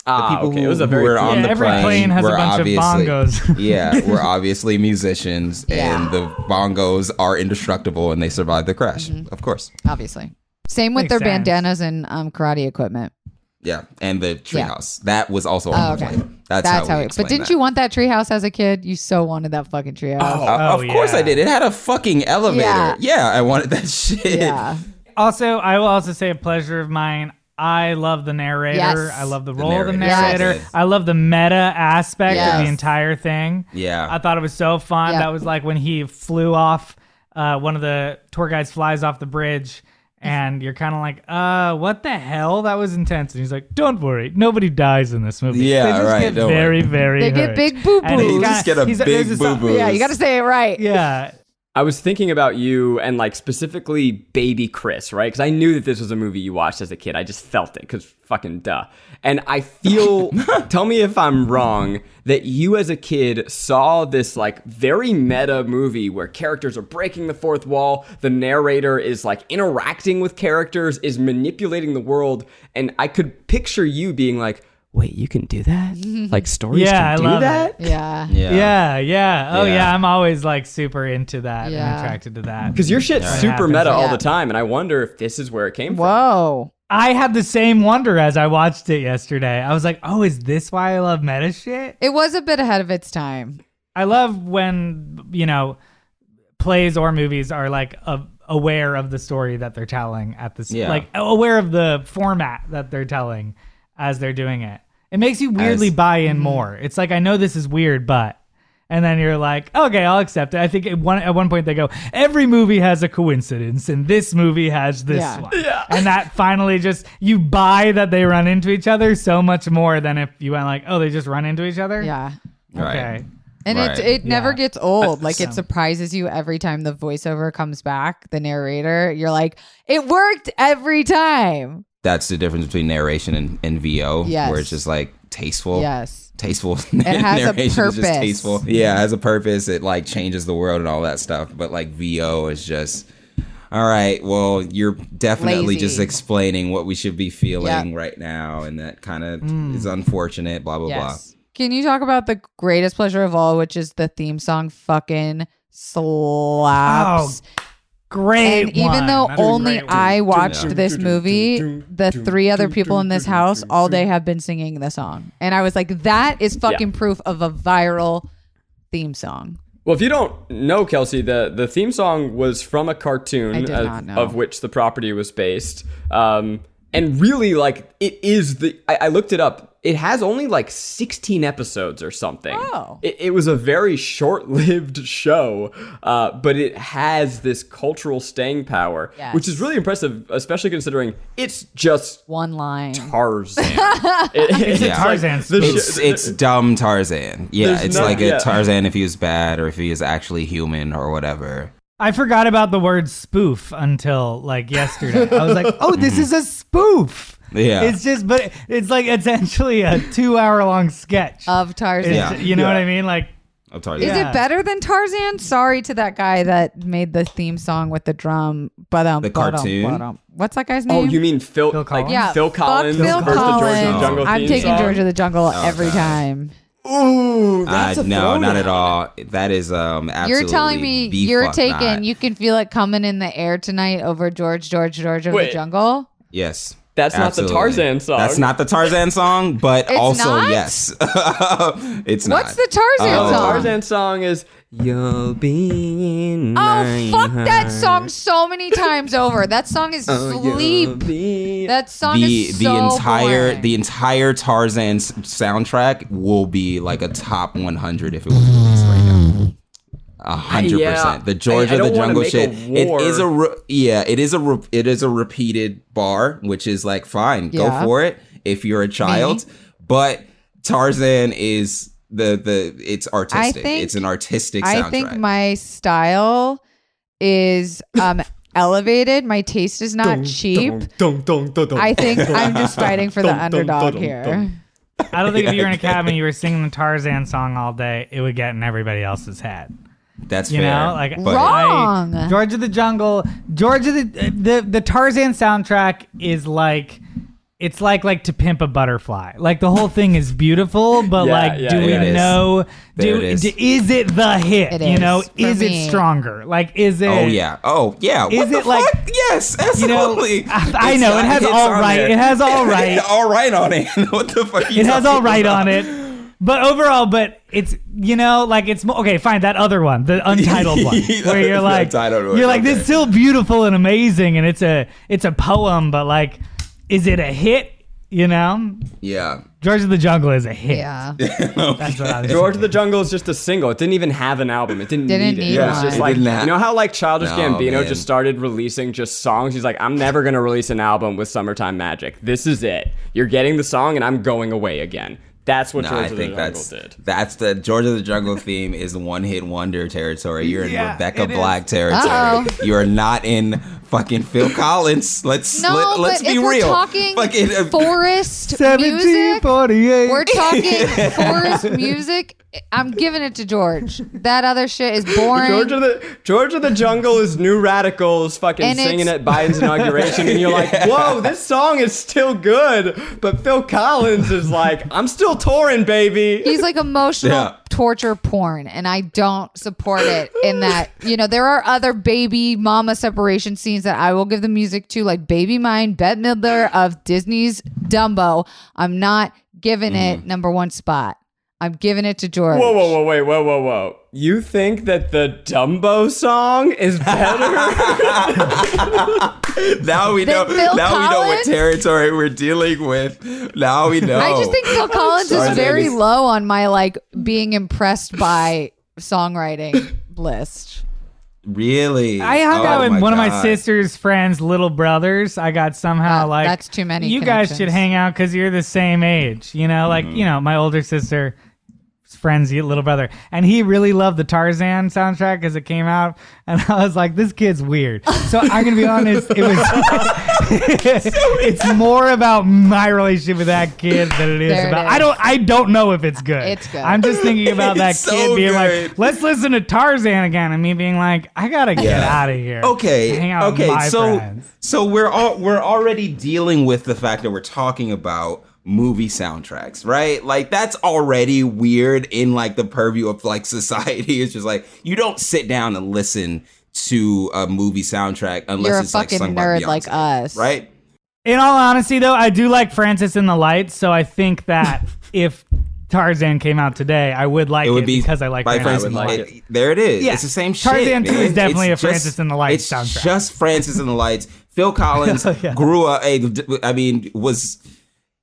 Ah, people okay. who, it was a who very were on Yeah, the every plane, plane has a bunch of obviously, bongos. [LAUGHS] yeah, we're obviously musicians, Yeah. and the bongos are indestructible, and they survived the crash. Mm-hmm. Of course, Obviously. Same with Makes their sense. bandanas and um, karate equipment. yeah, and the Yeah. treehouse that was also on Oh, the okay. plane. That's, That's, how, how. we it, but didn't that. you want that treehouse as a kid? You so wanted that fucking treehouse. Uh, Oh, of course. I did. It had a fucking elevator. Yeah. Yeah, I wanted that [LAUGHS] shit. yeah. Also, I will also say a pleasure of mine. I love the narrator. Yes. I love the role of the narrator. narrator. Yes. I love the meta aspect of the entire thing. Yeah. I thought it was so fun. Yeah. That was like when he flew off. Uh, one of the tour guides flies off the bridge, and you're kind of like, "Uh, what the hell? That was intense." And he's like, "Don't worry, nobody dies in this movie. Yeah, they just right, get don't very, worry." very. They get big boo-boos. And he's They just get a he's- big there's boo-boo. Yeah, you got to say it right. Yeah, I was thinking about you and like specifically baby Chris, right? Because I knew that this was a movie you watched as a kid. I just felt it because fucking duh. And I feel, [LAUGHS] [LAUGHS] tell me if I'm wrong, that you as a kid saw this like very meta movie where characters are breaking the fourth wall, the narrator is like interacting with characters, is manipulating the world. And I could picture you being like, wait, you can do that? [LAUGHS] Like stories Yeah, I can do love that? Yeah. Yeah. yeah, yeah. Oh Yeah. yeah, I'm always like super into that Yeah. and attracted to that. Because your shit's super happens. meta all the time, and I wonder if this is where it came from. Whoa. I had the same wonder as I watched it yesterday. I was like, "Oh, is this why I love meta shit?" It was a bit ahead of its time. I love when you know plays or movies are like a, aware of the story that they're telling at this, Yeah. like aware of the format that they're telling as they're doing it. It makes you weirdly As- buy Mm-hmm. in more. It's like I know this is weird, but. And then you're like, okay, I'll accept it. I think at one at one point they go, every movie has a coincidence, and this movie has this Yeah. one. And that [LAUGHS] finally just you buy that they run into each other so much more than if you went like, oh, they just run into each other. Yeah. Right. Okay. And Right. it it never Yeah. gets old. Like it surprises you every time the voiceover comes back, the narrator. You're like, it worked every time. That's the difference between narration and, and VO, Yes. where it's just like tasteful. Yes. Tasteful. It has [LAUGHS] a narration is purpose. just tasteful. Yeah, it has a purpose. It like changes the world and all that stuff. But like VO is just. All right. Well, you're definitely Lazy. just explaining what we should be feeling Yeah. right now, and that kind of Mm. is unfortunate. Blah, blah blah Can you talk about the greatest pleasure of all, which is the theme song fucking slaps? Great. and even though That's only. I watched Yeah. this movie, the three other people in this house all day have been singing the song. And I was like, that is fucking proof of a viral theme song. Well, if you don't know, Kelsey, the, the theme song was from a cartoon of, of which the property was based. Um, and really, like, it is the. I, I looked it up. It has only like 16 episodes or something. Oh. It, it was a very short lived [LAUGHS] show, uh, but it has this cultural staying power, Yes. which is really impressive, especially considering it's just One line. Tarzan. [LAUGHS] It- it's a like Tarzan the sh- It's it's dumb Tarzan. Yeah, There's it's no- like a. Tarzan if he was bad or if he is actually human or whatever. I forgot about the word spoof until like yesterday. I was like, [LAUGHS] "Oh, this is a spoof." Yeah. It's just, but it's like essentially a two-hour-long sketch. Of Tarzan. Yeah. You know Yeah. what I mean? Like, Of Tarzan. Is Yeah. it better than Tarzan? Sorry to that guy that made the theme song with the drum. But um, The cartoon? What's that guy's name? Oh, you mean Phil? Phil like Collins? yeah, Phil Collins Phil versus the George of the Collins. Jungle I'm taking song? George of the Jungle every God. time. Ooh, Uh, that's a no, not at all. That is um absolutely. You're telling me you're fuck taking, not. you can feel it coming in the air tonight over George, George, George of the Jungle. Yes. That's not the. Tarzan song. That's not the Tarzan song, but It's also not? yes. [LAUGHS] it's not. What's the Tarzan No, the song? Tarzan song is "You'll Be in Oh, My fuck that song so many times over. That song is [LAUGHS] Oh, sleep. be- That song the is the so entire boring. the entire Tarzan s- soundtrack will be like a top 100 if it was released right now. A hundred percent. The Georgia I- I the Jungle shit. a It war. is a re- yeah. It is a re- it is a repeated bar, which is like fine, Yeah. go for it if you're a child. But Tarzan is the the it's artistic. think- it's an artistic soundtrack. I think my style is um [LAUGHS] elevated. My taste is not cheap. Dun, dun, dun, dun. I think [LAUGHS] I'm just fighting for the Dun, dun, underdog dun, here. dun. I don't think if you were in a [LAUGHS] cabin, you were singing the Tarzan song all day, it would get in everybody else's head. That's You fair. know, like but Wrong. I- George of the Jungle, George of the the the Tarzan soundtrack is like. It's like like to pimp a butterfly. Like the whole thing is beautiful, but Yeah, like, yeah, do we There know? There Do it is. d- is it the hit? It you know, is, for is me. it stronger? Like, is it? Oh yeah. Oh yeah. Is the it like- fuck? Yes, You know, absolutely. I, [LAUGHS] I It's know got it has hits all on right. there. It has all [LAUGHS] right. all right on it. [LAUGHS] what the fuck? are you it has all talking right about? on it. But overall, but it's you know like it's mo- okay. Fine, that other one, the [LAUGHS] untitled one, [LAUGHS] where you're like untitled one, you're like okay. this is still beautiful and amazing, and it's a it's a poem, but like, is it a hit? You know, Yeah. George of the Jungle is a hit. Yeah. [LAUGHS] That's what I was. George of the Jungle is just a single. It didn't even have an album. It didn't, Didn't need, need it. It was one. just It like didn't ha- you know how like Childish No, Gambino man. just started releasing just songs. He's like, I'm never gonna release an album with "Summertime Magic." This is it. You're getting the song, and I'm going away again. That's what No, George I of the think Jungle that's did. that's the George of the Jungle theme is one hit wonder territory. You're in Yeah, Rebecca it is. Black territory. Uh-oh. You are not in fucking Phil Collins. Let's No, let, let's but be if we're real. talking fucking, uh, forest [LAUGHS] music, 1748. we're talking [LAUGHS] forest music. I'm giving it to George. That other shit is boring. George of the George of the Jungle is New Radicals fucking And singing at Biden's inauguration, and you're like, [LAUGHS] "Whoa, this song is still good." But Phil Collins is like, "I'm still touring, baby." He's like emotional Yeah. torture porn, and I don't support it. In that, you know, there are other baby mama separation scenes that I will give the music to, like Baby Mine, Bette Midler of Disney's Dumbo. I'm not giving it mm-hmm. number one spot. I'm giving it to George. Whoa, whoa, whoa, wait, whoa, whoa, whoa! You think that the Dumbo song is better? [LAUGHS] now we know. Phil now we know what territory we're dealing with. Now we know. I just think Phil Collins Sorry, is very ladies. low on my like being impressed by songwriting list. really. I hung Oh out with my one of my sister's friends' little brothers. I got somehow Uh, like that's too many You guys should hang out because you're the same age. You know, like Mm-hmm. you know, my older sister friend's little brother and he really loved the tarzan soundtrack as it came out and i was like this kid's weird so i'm gonna be honest it was [LAUGHS] it's more about my relationship with that kid than it is There it about is. i don't i don't know if it's good It's good. i'm just thinking about [LAUGHS] that It's so kid being good. like let's listen to tarzan again and me being like i gotta get Yeah. out of here Okay. hang out okay. with my so friends. so we're all we're already dealing with the fact that we're talking about movie soundtracks, right? Like that's already weird in like the purview of like [LAUGHS] society. It's just like you don't sit down and listen to a movie soundtrack unless You're a it's like fucking sung by nerd like us. right? In all honesty, though, I do like Francis and the Lights, so I think that [LAUGHS] if Tarzan came out today, I would like it it, would be because I like by Francis. Francis. I would like it- it. There it is. Yeah. It's the same shit. Tarzan 2 is definitely It's a Francis and the Lights It's soundtrack. just Francis and the Lights. Phil [LAUGHS] Collins Yeah. grew up. A, I mean, was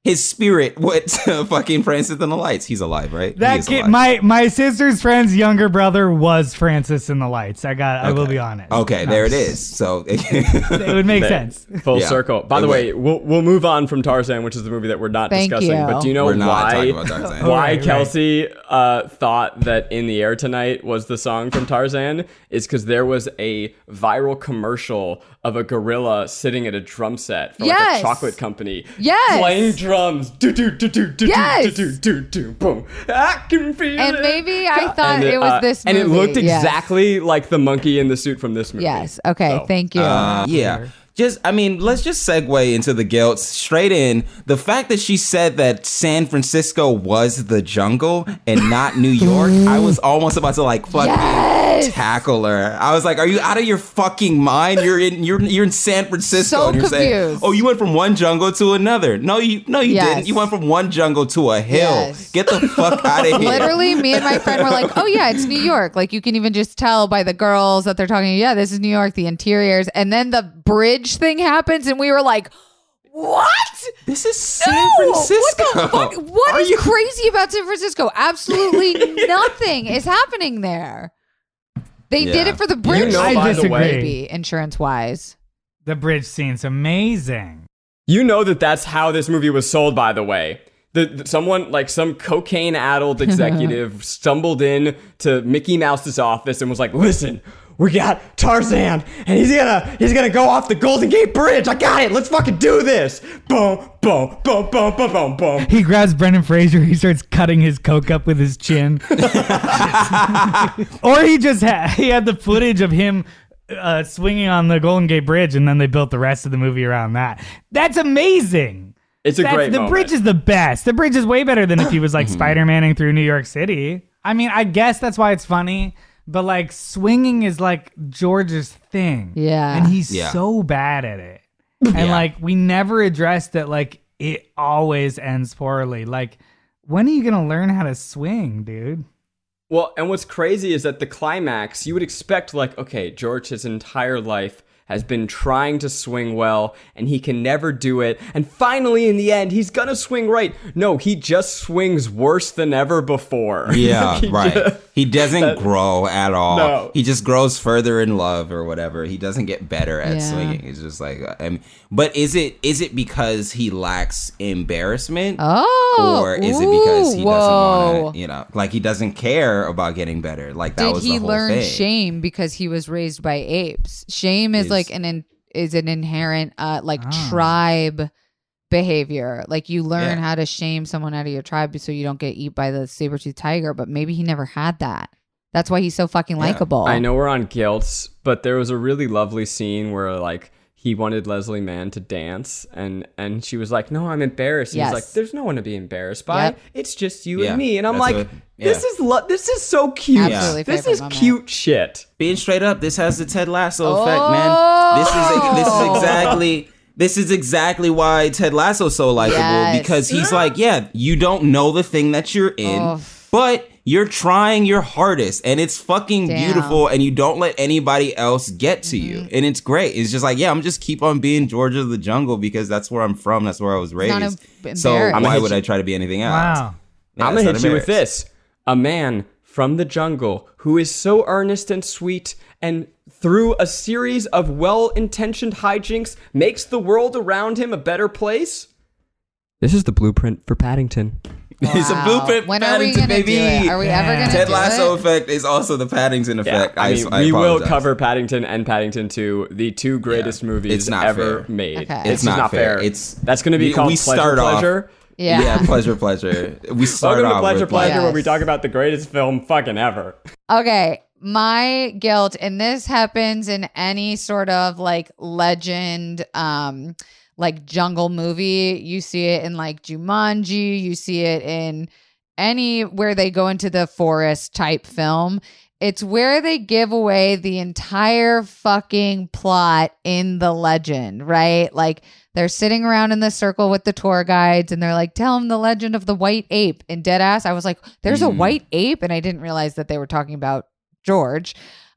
his spirit what [LAUGHS] fucking Francis and the Lights? He's alive, right? He That is kid, alive. my my sister's friend's younger brother was Francis and the Lights. I got. I will be honest. Okay, there it is. So [LAUGHS] [LAUGHS] It would make There. sense. Full Yeah. circle. By It the would. way, we'll we'll move on from Tarzan, which is the movie that we're not Thank discussing. you. But do you know we're not why about why Right, right. Kelsey uh, thought that "In the Air Tonight" was the song from Tarzan? Is because there was a viral commercial of a gorilla sitting at a drum set for like a chocolate company, Yes. playing drums, do do do do do Yes. do do do do boom. I can feel And it. maybe I thought And it was uh, this and it movie. looked Yes. exactly like the monkey in the suit from this movie. Yes. Okay. So, Thank you. Uh, yeah. Just, I mean, let's just segue into the guilt straight in. The fact that she said that San Francisco was the jungle and not New York, I was [LAUGHS] almost about to like fucking Yes. tackle her. I was like, "Are you out of your fucking mind? You're in, you're, you're in San Francisco, So and you're saying, confused. oh, you went from one jungle to another. No, you, no, you Yes. didn't. You went from one jungle to a hill. Yes. Get the fuck [LAUGHS] out of here. Literally, me and my friend were like, "Oh yeah, it's New York." Like you can even just tell by the girls that they're talking. Yeah, this is New York. The interiors, and then the bridge thing happens, and we were like, "What? This is San No! Francisco. What the fuck? What Are you- crazy about San Francisco? Absolutely [LAUGHS] nothing is happening there. They did it for the bridge, know, I disagree. way- maybe insurance wise. The bridge scene's amazing. You know that that's how this movie was sold, by the way. The, the- someone like some cocaine-addled [LAUGHS] executive stumbled in to Mickey Mouse's office and was like, "Listen, we got Tarzan, and he's gonna he's gonna go off the Golden Gate Bridge. I got it. Let's fucking do this. Boom, boom, boom, boom, boom, boom, boom." He grabs Brendan Fraser. He starts cutting his coke up with his chin. [LAUGHS] or he just had he had the footage of him uh, swinging on the Golden Gate Bridge, and then they built the rest of the movie around that. That's amazing. It's a That's- great the moment. bridge is the best. The bridge is way better than if he was like Spider Maning through New York City. I mean, I guess that's why it's funny. But like swinging is like George's thing. Yeah. And he's Yeah. so bad at it. [LAUGHS] And Yeah. like we never addressed that like it always ends poorly. Like when are you gonna learn how to swing, dude? Well, and what's crazy is that the climax, you would expect, like, okay, George his entire life has been trying to swing well, and he can never do it. And finally, in the end, he's gonna swing right. No, he just swings worse than ever before. [LAUGHS] Yeah, He right. just- he doesn't grow at all. No. He just grows further in love or whatever. He doesn't get better at Yeah. swinging. It's just like, I mean, but is it is it because he lacks embarrassment, Oh, or is it because he ooh, doesn't want to, you know, like he doesn't care about getting better? Like that Did was he the whole learn thing. shame because he was raised by apes? Shame is Is- like an in, is an inherent uh like Ah. tribe behavior. Like you learn Yeah. how to shame someone out of your tribe so you don't get eat by the saber tooth tiger, but maybe he never had that. That's why he's so fucking likable. I know we're on guilt, but there was a really lovely scene where, like, he wanted Leslie Mann to dance, and and she was like, "No, I'm embarrassed." And Yes. He's like, "There's no one to be embarrassed by. Yep. It's just you Yeah, and me." And I'm that's like, what- "This is lo- this is so cute. Absolutely This is moment. cute shit." Being straight up, this has the Ted Lasso effect, man. This is this Oh. is exactly this is exactly why Ted Lasso's so likable Yes. because he's like, yeah, you don't know the thing that you're in, Oh. but you're trying your hardest and it's fucking Damn. beautiful and you don't let anybody else get to Mm-hmm. you. And it's great. It's just like, yeah, I'm just keep on being Georgia of the jungle because that's where I'm from. That's where I was raised. em- So embarrassed. why hit would you- I try to be anything else? Wow. Yeah, I'm gonna hit you with this: a man from the jungle who is so earnest and sweet, and through a series of well-intentioned hijinks, makes the world around him a better place. This is the blueprint for Paddington. It's a Wow. blueprint. When are we Paddington, gonna do it? Are we ever gonna Ted Lasso effect is also the Paddington effect. I mean, I we will cover Paddington and Paddington 2, the two greatest movies ever made. It's not ever fair. made. Okay. It's, It's just not fair. fair. It's- that's going to be we- called we pleasure, start off- pleasure. Yeah. pleasure, pleasure. We start Welcome to off pleasure, with, pleasure, like, where we talk about the greatest film fucking ever. Okay, my guilt, and this happens in any sort of like legend, um, like jungle movie. You see it in like Jumanji. You see it in any where they go into the forest type film. It's where they give away the entire fucking plot in the legend, right? Like they're sitting around in the circle with the tour guides and they're like, tell them the legend of the white ape. In Deadass, I was like, there's a Mm. white ape. And I didn't realize that they were talking about George.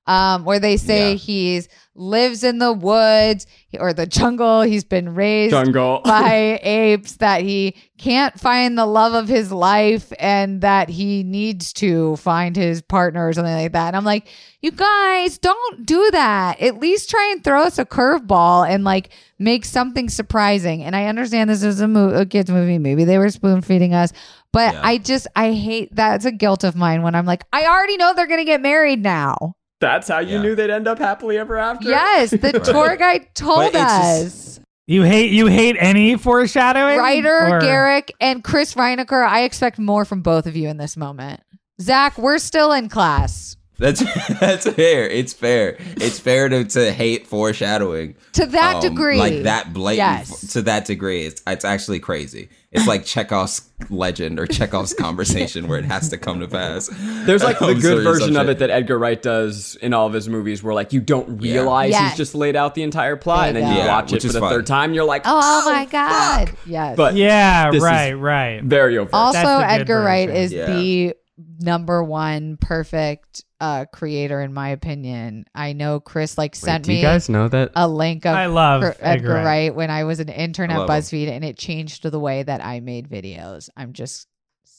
Um, where they say Yeah. he's lives in the woods or the jungle. He's been raised Jungle. [LAUGHS] by apes that he can't find the love of his life and that he needs to find his partner or something like that. And I'm like, you guys, don't do that. At least try and throw us a curveball and like make something surprising. And I understand this is a, mo- a kids movie. Maybe they were spoon feeding us. But Yeah. I just, I hate that's a guilt of mine when I'm like, I already know they're going to get married now. That's how you Yeah. knew they'd end up happily ever after. Yes, the [LAUGHS] tour guide told us. just- You hate you hate any foreshadowing. Ryder, Or- Garrick, and Chris Reinecker, I expect more from both of you in this moment. Zach, we're still in class. That's [LAUGHS] that's fair. It's fair. It's fair to, to hate foreshadowing To that um, degree. like that blatant. Yes. To that degree, it's it's actually crazy. It's like Chekhov's legend or Chekhov's [LAUGHS] conversation where it has to come to pass. There's like the [LAUGHS] good version of it that Edgar Wright does in all of his movies, where like you don't realize Yes. he's just laid out the entire plot, and then you you go. watch it for the fun. third time, you're like, oh, my God. Yes. But Yeah, right, right. very overt. also, That's the Edgar Wright is Yeah. the number one perfect uh, creator, in my opinion. I know Chris like sent do you me guys know that? a link of I love for Edgar Edgar Wright. Wright when I was an intern at love him. BuzzFeed, and it changed the way that I made videos. I'm just.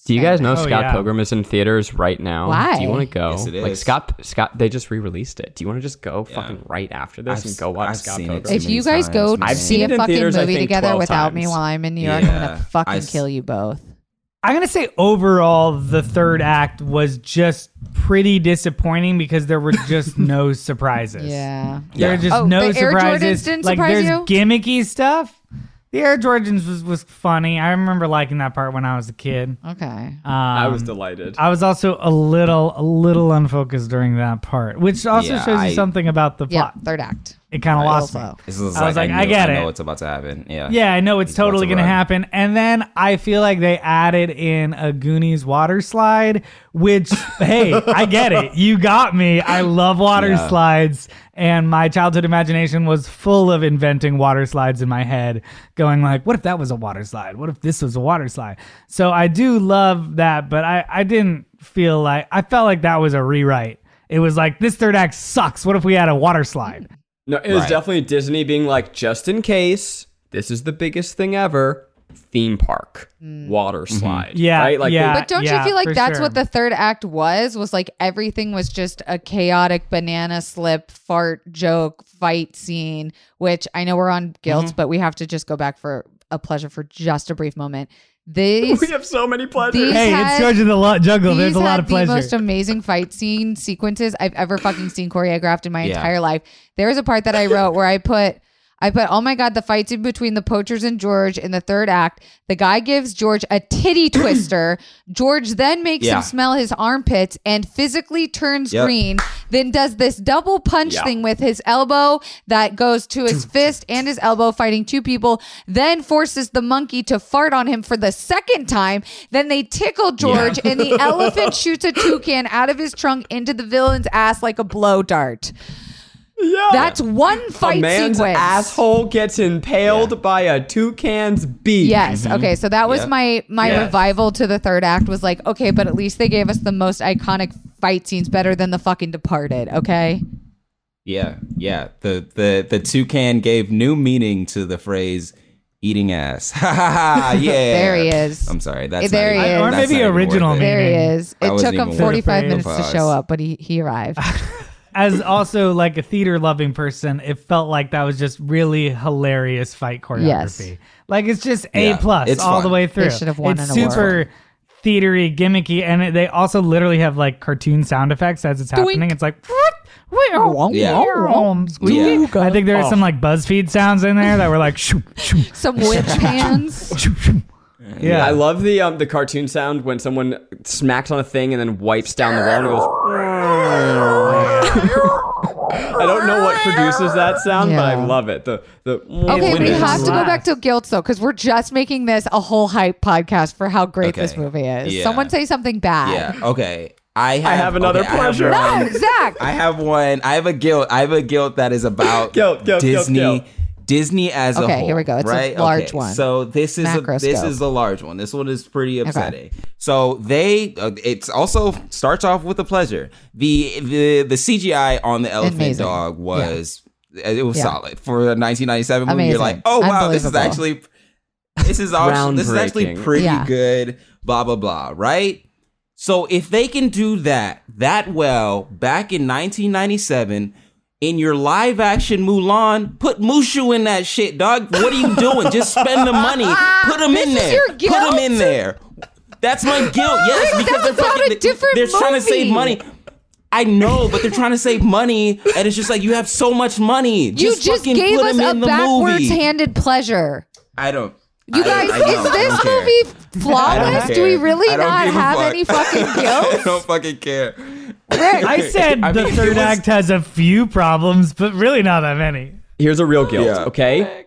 Do you guys know Oh, Scott yeah. Pilgrim is in theaters right now? Why? Do you want to go? Yes, it Like. Scott, Scott, they just re-released it. Do you want to just go Yeah. fucking right after this I've and go watch I've Scott seen it Pilgrim? If you guys go times, man. I've see a fucking theaters, movie together 12 without me while I'm in New York, I'm gonna fucking I s- kill you both. I'm gonna say overall the third act was just pretty disappointing because there were just [LAUGHS] no surprises. Yeah. There were just Oh, no the Air surprises. Jordans didn't like surprise there's you? gimmicky stuff. The Air Jordans was, was funny. I remember liking that part when I was a kid. Okay. Um, I was delighted. I was also a little a little unfocused during that part, which also Yeah, shows you something about the Yeah. plot. Third act. It kind of lost me. This is I was like, I knew- get I it. know what's about to happen. Yeah. Yeah, I know it's He's about totally to going to run. happen. And then I feel like they added in a Goonies water slide, which, [LAUGHS] hey, I get it. You got me. I love water Yeah. slides. And my childhood imagination was full of inventing water slides in my head, going like, what if that was a water slide? What if this was a water slide? So I do love that, but I, I didn't feel like, I felt like that was a rewrite. It was like, this third act sucks. What if we had a water slide? No, it was Right. definitely Disney being like, just in case, this is the biggest thing ever. Theme park, water slide. Yeah, right? Like yeah. But don't yeah, you feel like that's sure. what the third act was? Was like everything was just a chaotic banana slip, fart, joke, fight scene, which I know we're on guilt, Mm-hmm. but we have to just go back for a pleasure for just a brief moment. These we have so many pleasures. Hey, had- it's George of the Lo- Jungle. There's a lot of pleasure. the most amazing fight scene sequences I've ever fucking seen choreographed in my Yeah. entire life. There was a part that I wrote where I put, I put, oh my god, the fight scene between the poachers and George in the third act. The guy gives George a titty [CLEARS THROAT] twister. George then makes Yeah. him smell his armpits and physically turns Yep. green. Then does this double punch Yeah. thing with his elbow that goes to his [CLEARS THROAT] fist and his elbow, fighting two people. Then forces the monkey to fart on him for the second time. Then they tickle George, and the [LAUGHS] elephant shoots a toucan out of his trunk into the villain's ass like a blow dart. Yeah. That's one a fight man's sequence. asshole gets impaled by a toucan's beak. Yes. Mm-hmm. Okay. So that was Yep. my my Yeah. revival to the third act. Was like, okay, but at least they gave us the most iconic fight scenes, better than the fucking Departed. Okay. Yeah, yeah. The the the toucan gave new meaning to the phrase "eating ass." [LAUGHS] Ha ha ha! [LAUGHS] Yeah, There he is. I'm sorry. That's There not he even- is. Or maybe original worth. There he is. It took him 45 minutes to show up, but he he arrived. [LAUGHS] As also like a theater loving person, it felt like that was just really hilarious fight choreography. Yes. Like it's just A Yeah, plus it's all fun. the way through. should have won it's an award. super theatery, gimmicky, and it, they also literally have like cartoon sound effects as it's happening. It's like Yeah. Squeak. Yeah. I think there are some like BuzzFeed sounds in there that were like shoo, shoo, [LAUGHS] Some whip hands. shoo, shoo. Yeah, I love the um the cartoon sound when someone smacks on a thing and then wipes down the wall and it goes. I don't know what produces that sound, but I Yeah. love it. The the Okay, we Windows. have to go back to guilt though, because we're just making this a whole hype podcast for how great this Okay. movie is. Yeah. Someone say something bad. Yeah. Okay. I have, have another okay, I have pleasure. one- No, Zach. I have one. I have a guilt. I have a guilt that is about [LAUGHS] Guilt, guilt, guilt, Disney. guilt. Disney as a Okay, whole. here we go. It's a right? large Okay, one. So this is a, this is a large one. This one is pretty upsetting. So they uh, it's also starts off with a pleasure. The the the CGI on the elephant Amazing. dog was it was Yeah. solid for a 1997 movie. You're like, oh wow, this is actually this is actually, this is actually pretty Yeah. good. Blah blah blah. Right. So if they can do that that well back in 1997 in your live action Mulan, put Mushu in that shit, dog. What are you doing? Just spend the money. Put him in This is there. Put him in there. That's my guilt. Yes, Rick, because they're fucking, different they're trying to save money. I know, but they're trying to save money, and it's just like you have so much money. You Just, just fucking gave put us him a backwards-handed pleasure. I don't. You I- guys, I know, is this don't care. movie I flawless? don't we really don't not give a have fuck. any fucking guilt? [LAUGHS] I don't fucking care. Rick, I said I the mean, third was- act has a few problems, but really not that many. Here's a real guilt, Yeah. okay?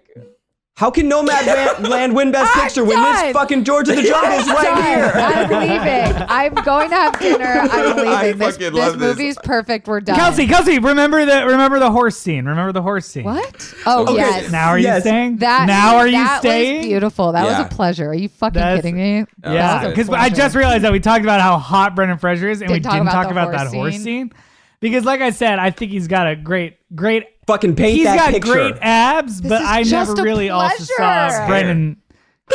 How can Nomadland- [LAUGHS] Land win Best I'm Picture when done. this fucking George of the Jungle's right Done. here? I'm leaving. I'm going to have dinner. I'm [LAUGHS] I leaving. This, fucking this love this. movie's perfect. We're done. Kelsey, Kelsey, remember the remember the horse scene. Remember the horse scene. What? Oh, Okay. yes. Now are you Yes. staying? that now are you that staying? Was beautiful. That Yeah. was a pleasure. Are you fucking That's- kidding me? Yeah, Yeah, That was a because I just realized that we talked about how hot Brendan Fraser is, and we Didn't talk didn't about talk the about horse that horse scene. scene. Because, like I said, I think he's got a great, great. Fucking paint He's that got picture. great abs, but I never a really also saw pleasure. Brendan.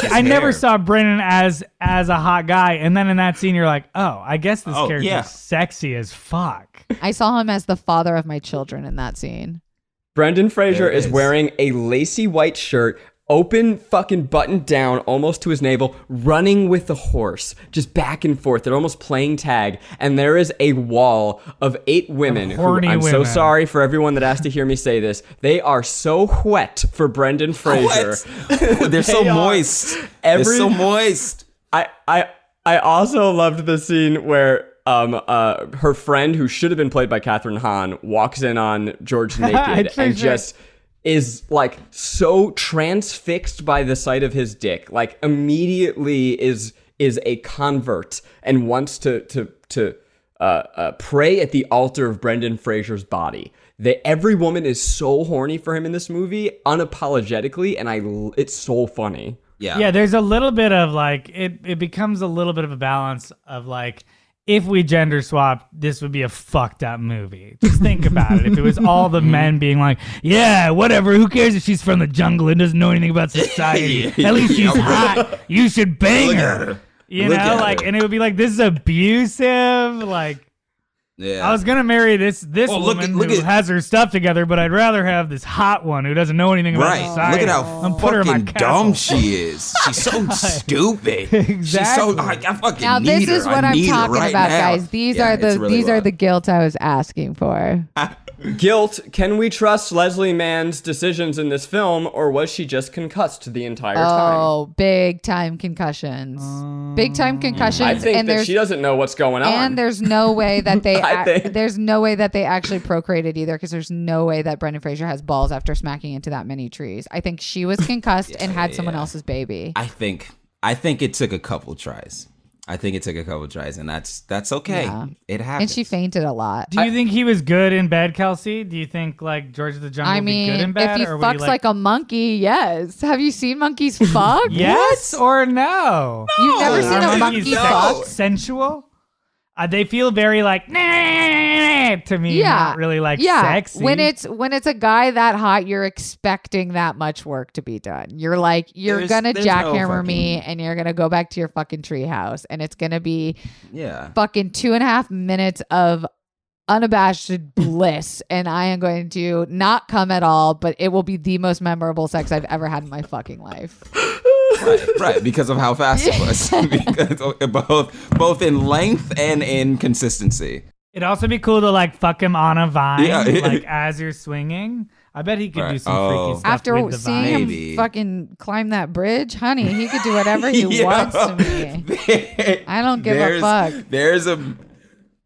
I hair. never saw Brendan as as a hot guy, and then in that scene, you're like, oh, I guess this Oh, character's yeah. sexy as fuck. I saw him as the father of my children in that scene. Brendan Fraser There it is is. wearing a lacy white shirt, open fucking button down almost to his navel, running with the horse, just back and forth. They're almost playing tag, and there is a wall of eight women. who, horny I'm so sorry for everyone that has to hear me say this. They are so wet for Brendan Fraser. [LAUGHS] They're so They are- moist. Every- They're so moist. I I I also loved the scene where um uh her friend who should have been played by Kathryn Hahn walks in on George [LAUGHS] naked and for sure. just is like so transfixed by the sight of his dick like immediately is is a convert and wants to to to uh, uh, pray at the altar of Brendan Fraser's body. That every woman is so horny for him in this movie, unapologetically, and I it's so funny. Yeah. Yeah, there's a little bit of like it. It becomes a little bit of a balance of like. If we gender swapped, this would be a fucked up movie. Just think about it. If it was all the [LAUGHS] mm-hmm. men being like, "Yeah, whatever. Who cares if she's from the jungle and doesn't know anything about [LAUGHS] society? At least she's hot. You should bang her." her. You Look know, like, her. and it would be like, "This is abusive." Like, Yeah. I was gonna marry this this Oh, look woman at- look who at- has her stuff together, but I'd rather have this hot one who doesn't know anything about Right. society. Look at how and put her in my fucking castle. dumb she is. She's so [LAUGHS] stupid. She's so. Exactly. I, I fucking Now need this her. is what I'm talking right about, now. guys. These Yeah, are the really these are the guilt I was asking for. [LAUGHS] Guilt, can we trust Leslie Mann's decisions in this film, or was she just concussed the entire oh, time? Oh, big time concussions. big time mm. concussions. I think and that she doesn't know what's going on. and there's no way that [LAUGHS] they I ac- think- there's no way that they actually procreated either because there's no way that Brendan Fraser has balls after smacking into that many trees. I think she was [LAUGHS] concussed and had someone else's baby. I think. I think it took a couple tries. I think it took a couple tries, and that's that's okay. Yeah. It happened. and she fainted a lot. Do you think he was good in bed, Kelsey? Do you think like George of the Jungle I would be good in mean, bed, if he or would fucks like, a monkey, yes. Have you seen monkeys [LAUGHS] fuck? yes or no? You've never No. seen Are a monkey no. fuck? sensual? Uh, they feel very like to me, Yeah, not really like yeah. sexy. When it's when it's a guy that hot, you're expecting that much work to be done. You're like, you're There's- gonna there's no jackhammer me, and you're gonna go back to your fucking treehouse, and it's gonna be yeah. fucking two and a half minutes of unabashed bliss, [LAUGHS] and I am going to not come at all, but it will be the most memorable sex I've ever had in my fucking life. right, right, because of how fast it was. [LAUGHS] [LAUGHS] because both both in length and in consistency. It'd also be cool to like fuck him on a vine, Yeah. like as you're swinging. I bet he could do some Oh. freaky stuff After with the seeing vine. him Maybe. fucking climb that bridge, honey, he could do [LAUGHS] whatever he Yeah. wants to me. [LAUGHS] I don't give a fuck. There's a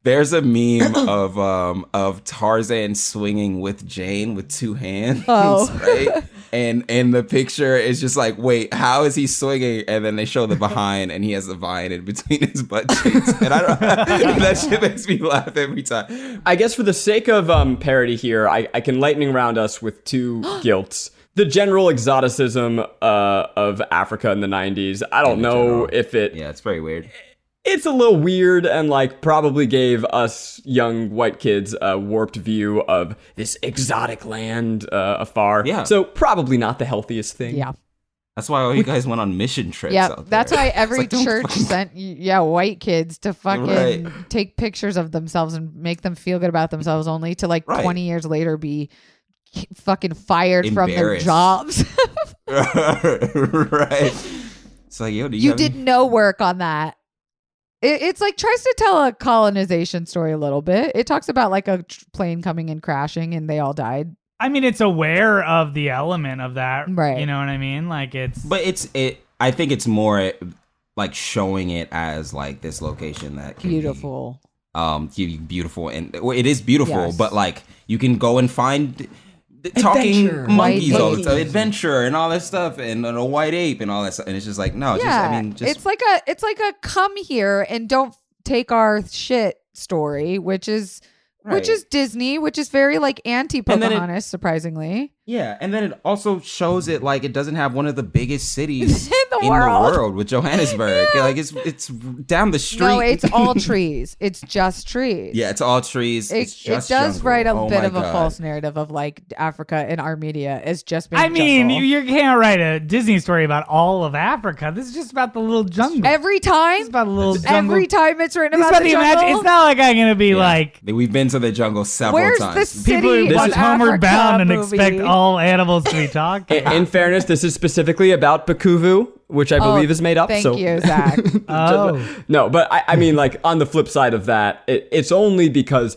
there's a meme [CLEARS THROAT] of um of Tarzan swinging with Jane with two hands, Oh. [LAUGHS] right? and and the picture is just like, wait, how is he swinging? And then they show the behind, and he has a vine in between his butt cheeks, [LAUGHS] and I don't. [LAUGHS] that shit makes me laugh every time. I guess for the sake of um, parody here, I, I can lightning round us with two [GASPS] guilts. The general exoticism uh, of Africa in the 90s. I don't know general. if it Yeah, it's very weird. It's a little weird and like probably gave us young white kids a warped view of this exotic land uh, afar. Yeah. So probably not the healthiest thing. Yeah. That's why all you guys went on mission trips. Yeah, out that's why [LAUGHS] every like, church fucking- sent y- yeah white kids to fucking Right. take pictures of themselves and make them feel good about themselves, only to like Right. twenty years later be fucking fired from their jobs. [LAUGHS] [LAUGHS] right. It's like, yo, do you, you have did no work on that. It, it's like tries to tell a colonization story a little bit. It talks about like a tr- plane coming and crashing and they all died. I mean, it's aware of the element of that, Right. You know what I mean? Like it's. But it's it. I think it's more like showing it as like this location that can be, Beautiful. um, beautiful, and well, it is beautiful. Yes. But like, you can go and find talking Adventure. monkeys White all the time, adventure and all that stuff, and, and a white ape and all that stuff. And it's just like, no, yeah, just I mean, just it's like a it's like a come here and don't take our shit story, which is which is Disney, which is very like anti it- Pocahontas, surprisingly. yeah. And then it also shows it like it doesn't have one of the biggest cities [LAUGHS] In the world. with Johannesburg. [LAUGHS] Like it's it's down the street. No, it's all [LAUGHS] trees. It's just trees. yeah, it's all trees. It, it's it does jungle. write a Oh bit my of a false narrative of like Africa and our media is just being I mean, jungle. you, you can't write a Disney story about all of Africa. This is just about the little jungle. every time, It's time about a little jungle. every time it's written It's about about the the imagine. jungle. It's not like I'm gonna be Yeah. like We've been to the jungle several Where's the times. city people who This watch Homeward Africa Bound and movie? expect all animals to be talking. In, in fairness, this is specifically about Bukuvu, which I Oh, believe is made up. Thank so you, [LAUGHS] Zach. oh, [LAUGHS] No, but I, I mean, like on the flip side of that, it, it's only because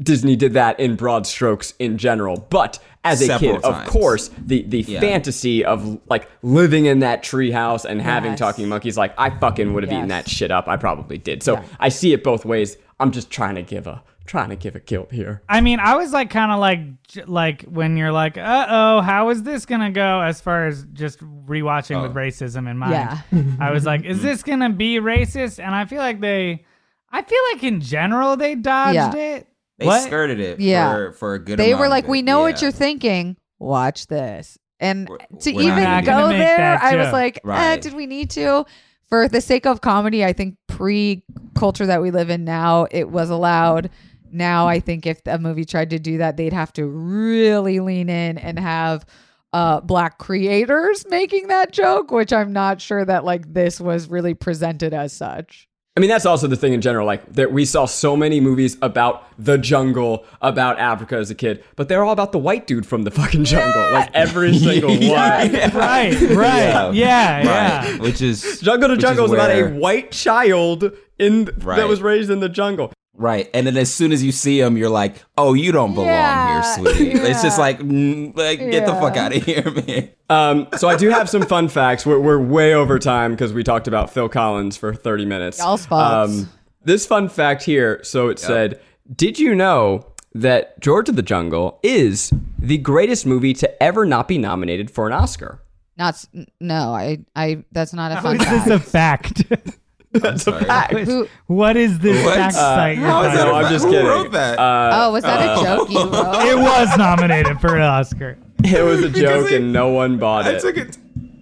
Disney did that in broad strokes in general. But as a Several kid, of course, the the Yeah. fantasy of like living in that treehouse and having Yes. talking monkeys, like I fucking would have eaten that shit up. I probably did. So Yeah. I see it both ways. I'm just trying to give a trying to give a guilt here. I mean, I was like, kind of like, like when you're like, uh oh, how is this gonna go? As far as just rewatching with Oh. racism in mind, Yeah. [LAUGHS] I was like, is this gonna be racist? And I feel like they, I feel like in general they dodged Yeah. it. They What? skirted it Yeah. for, for a good they amount were of like, it. "We know what you're thinking. Watch this." And We're- to we're even go there, I was joke. like, eh, "Did we need to?" For the sake of comedy, I think pre-culture that we live in now, it was allowed. Now, I think if a movie tried to do that, they'd have to really lean in and have uh black creators making that joke, which I'm not sure that like this was really presented as such. I mean, that's also the thing in general. Like, that we saw so many movies about the jungle, about Africa as a kid, but they're all about the white dude from the fucking jungle. Like every single [LAUGHS] one. Right, [LAUGHS] right, yeah, yeah. right, which is Jungle to Jungle is about a white child in Right. that was raised in the jungle. Right, and then as soon as you see him, you're like, "Oh, you don't belong Yeah, here, sweetie." It's just like, mm, like get the fuck out of here, [LAUGHS] man. Um, so I do have some fun facts. We're, we're way over time because we talked about Phil Collins for 30 minutes. Um, Y'all spots. this fun fact here. So it said, "Did you know that George of the Jungle is the greatest movie to ever not be nominated for an Oscar?" Not no, I I that's not a fun is fact. this is a fact? [LAUGHS] [LAUGHS] That's a sorry. fact. Who- what is this What? fact Uh, site? you're how is talking that No, a I'm just Who kidding. wrote that? Uh, oh, was that a joke you [LAUGHS] wrote? It was nominated for an Oscar. [LAUGHS] it was a joke I- and no one bought it. I it. took it.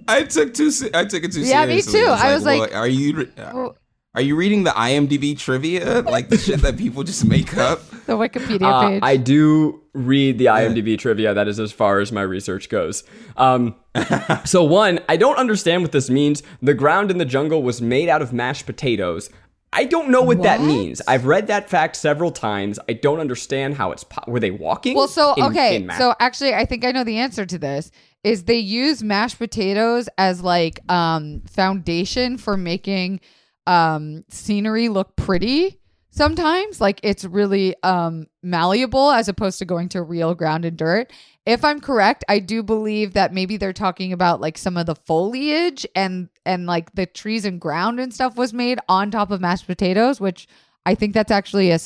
I took too. se- I took it too Yeah, me seriously. too. It's I was like- well, "Are you re- Well- are you reading the IMDb trivia, like the shit that people just make up?" the Wikipedia Uh, page. I do read the IMDb trivia. That is as far as my research goes. Um, [LAUGHS] so, one, I don't understand what this means. The ground in the jungle was made out of mashed potatoes. I don't know what, that means. I've read that fact several times. I don't understand how it's. Po- were they walking? well, so in- okay, in so actually, I think I know the answer to this. Is they use mashed potatoes as like um foundation for making um scenery look pretty. Sometimes, like it's really um malleable as opposed to going to real ground and dirt. If I'm correct, I do believe that maybe they're talking about like some of the foliage and and like the trees and ground and stuff was made on top of mashed potatoes, which I think that's actually a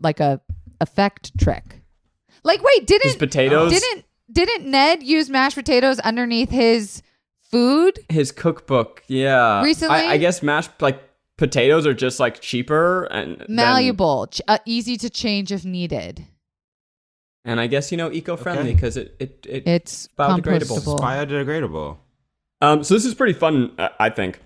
like a effect trick. Like wait, didn't These potatoes? didn't didn't Ned use mashed potatoes underneath his food? His cookbook, yeah. Recently? I, I guess mashed like potatoes are just like cheaper and than- Malleable, ch- uh, easy to change if needed. and I guess you know eco-friendly Okay. because it it, it It's Biodegradable. compostable. Biodegradable. Um, so this is pretty fun, uh, I think.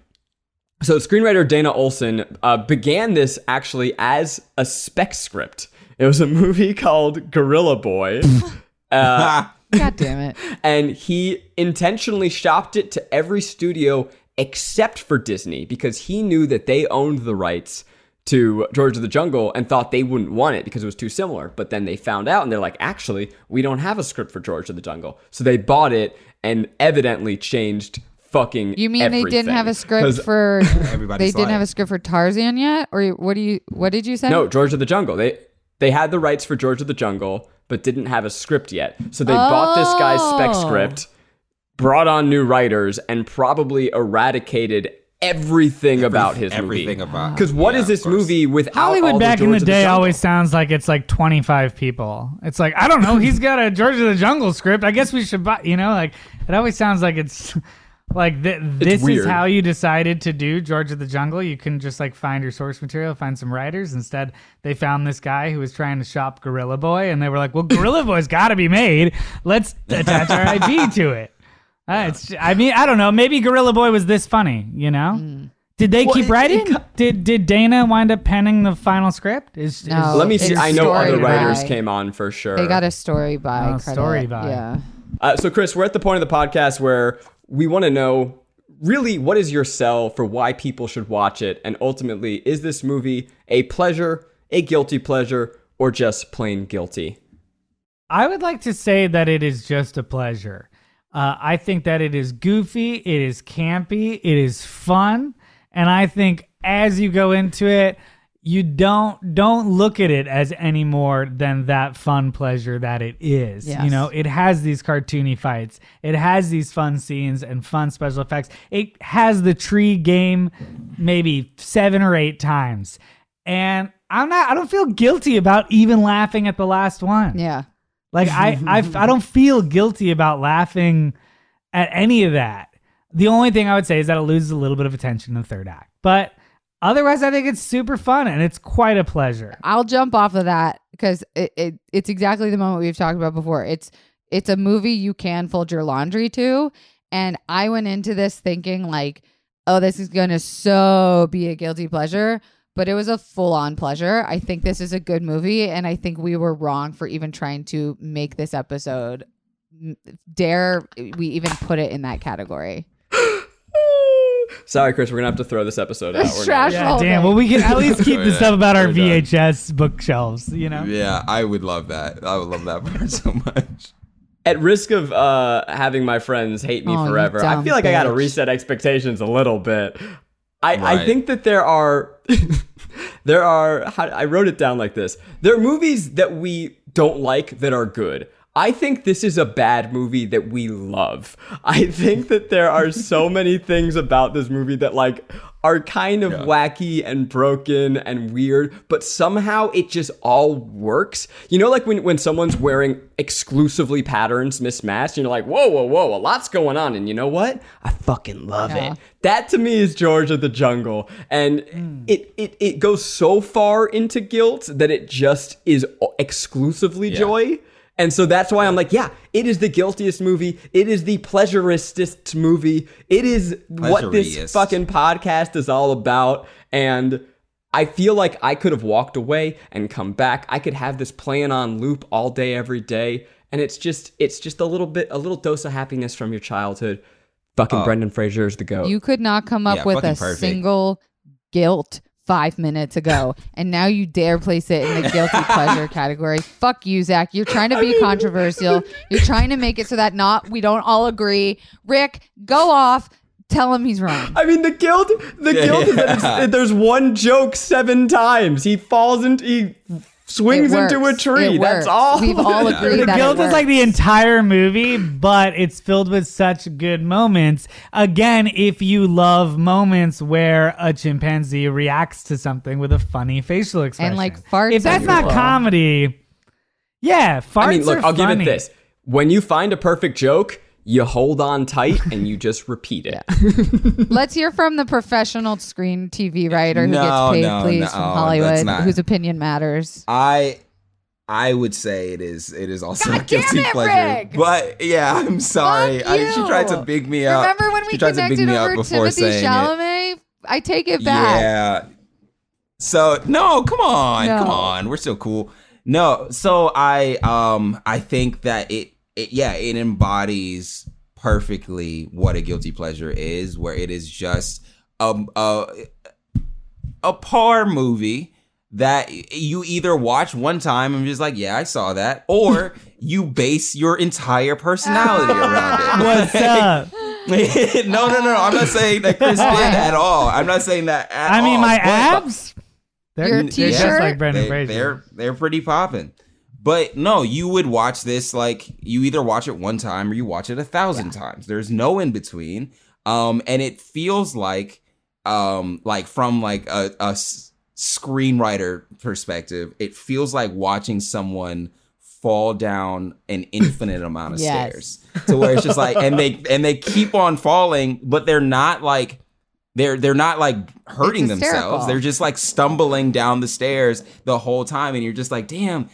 So screenwriter Dana Olsen uh, began this actually as a spec script. It was a movie [LAUGHS] called Gorilla Boy, [LAUGHS] uh, [LAUGHS] God damn it. and he intentionally shopped it to every studio except for Disney because he knew that they owned the rights to George of the Jungle and thought they wouldn't want it because it was too similar. But then they found out and they're like, actually, we don't have a script for George of the Jungle. So they bought it and evidently changed fucking You mean they didn't have a script for [LAUGHS] Everybody's they didn't have a script for Tarzan yet? Or what do you what did you say? No, George of the Jungle. They they had the rights for George of the Jungle, but didn't have a script yet. So they bought this guy's spec Oh. script, brought on new writers, and probably eradicated everything about his Everything movie. about. Because what Yeah, is this movie without all Hollywood the back in the day Jungle? always sounds like it's like 25 people. It's like, I don't know, he's got a George of the Jungle script. I guess we should buy, you know, like it always sounds like it's [LAUGHS] like th- this is weird. how you decided to do George of the Jungle. You can just like find your source material, find some writers. Instead, they found this guy who was trying to shop Gorilla Boy and they were like, well, Gorilla Boy's got to be made. Let's attach our IP to it. Uh, it's, I mean, I don't know. Maybe Gorilla Boy was this funny, you know? Mm. Did they Well, keep it- writing? it co- did did Dana wind up penning the final script? Is, No. is Let me see. I know other writers by- came on for sure. They got a story by Oh, story by. Yeah. Uh, so, Chris, we're at the point of the podcast where we want to know really what is your sell for why people should watch it? And ultimately, is this movie a pleasure, a guilty pleasure, or just plain guilty? I would like to say that it is just a pleasure. Uh, I think that it is goofy, it is campy, it is fun, and I think as you go into it, you don't don't look at it as any more than that fun pleasure that it is. You know, it has these cartoony fights, it has these fun scenes and fun special effects. It has the tree game maybe seven or eight times, and I'm not. I don't feel guilty about even laughing at the last one. Yeah. Like I, I, I don't feel guilty about laughing at any of that. The only thing I would say is that it loses a little bit of attention in the third act, but otherwise, I think it's super fun and it's quite a pleasure. I'll jump off of that because it, it it's exactly the moment we've talked about before. It's it's a movie you can fold your laundry to, and I went into this thinking like, oh, this is gonna so be a guilty pleasure, but it was a full on pleasure. I think this is a good movie, and I think we were wrong for even trying to make this episode. Dare we even put it in that category? [GASPS] Sorry, Chris, we're gonna have to throw this episode out. We're Trash not- Yeah, damn. Well, we can at least keep the [LAUGHS] stuff about our. VHS bookshelves. You know. Yeah, I would love that. I would love that [LAUGHS] part so much. At risk of uh, having my friends hate me Oh, forever, I feel like I gotta reset expectations a little bit. I, I think that there are [LAUGHS] there are I wrote it down like this. There are movies that we don't like that are good. I think this is a bad movie that we love. I think that there are so many things about this movie that like are kind of wacky and broken and weird, but somehow it just all works. You know, like when, when someone's wearing exclusively patterns mismatched, and you're like, whoa, whoa, whoa, a lot's going on. And you know what? I fucking love Yeah. it. That to me is George of the Jungle. And hmm. it, it it goes so far into guilt that it just is exclusively joy. And so that's why I'm like, yeah, it is the guiltiest movie. It is the pleasuristest movie. It is what this fucking podcast is all about. And I feel like I could have walked away and come back. I could have this playing on loop all day, every day. And it's just, it's just a little bit, a little dose of happiness from your childhood. Fucking oh. Brendan Fraser is the goat. You could not come up Yeah, with a perfect. single guilt five minutes ago, and now you dare place it in the guilty [LAUGHS] pleasure category. Fuck you, Zach. You're trying to be controversial. You're trying to make it so that not we don't all agree. Rick, go off. Tell him he's wrong. I mean, the guilt, the Yeah, guilt is that it's, yeah. that there's one joke seven times. He falls into, he swings into a tree. It That's works. all. We've all Yeah. [LAUGHS] agreed The that guilt it is like the entire movie, but it's filled with such good moments. Again, if you love moments where a chimpanzee reacts to something with a funny facial expression, and like, farts If that's not cool. comedy, yeah, farts I mean, look, are I'll give it this. when you find a perfect joke, you hold on tight and you just repeat it. [LAUGHS] Let's hear from the professional screen TV writer who No, gets paid, no, please, no, from Hollywood, not- whose opinion matters. I I would say it is it is also God a guilty it, pleasure. Rick! But yeah, I'm sorry. I, she tried to big me up. Remember when we she tried to big connected me up over before Timothy saying it. Chalamet? I take it back. Yeah. So no, come on, No. come on. We're still cool. No, so I um I think that it, it yeah, it embodies perfectly what a guilty pleasure is, where it is just a a, a par movie that you either watch one time and just like, yeah, I saw that, or [LAUGHS] you base your entire personality around it. [LAUGHS] What's [LAUGHS] up? no, no, no. I'm not saying that Chris did at all. I'm not saying that at I mean, my but- abs. They're, Your they're just t-shirt? like Brendan they, Fraser. they're they're pretty popping. But no, you would watch this like you either watch it one time or you watch it a thousand times. There's no in between. Um, and it feels like um like from like a, screenwriter perspective, it feels like watching someone fall down an [LAUGHS] infinite amount of Yes. stairs to where it's just like and they and they keep on falling but they're not like they're they're not like hurting themselves they're just like stumbling down the stairs the whole time and you're just like damn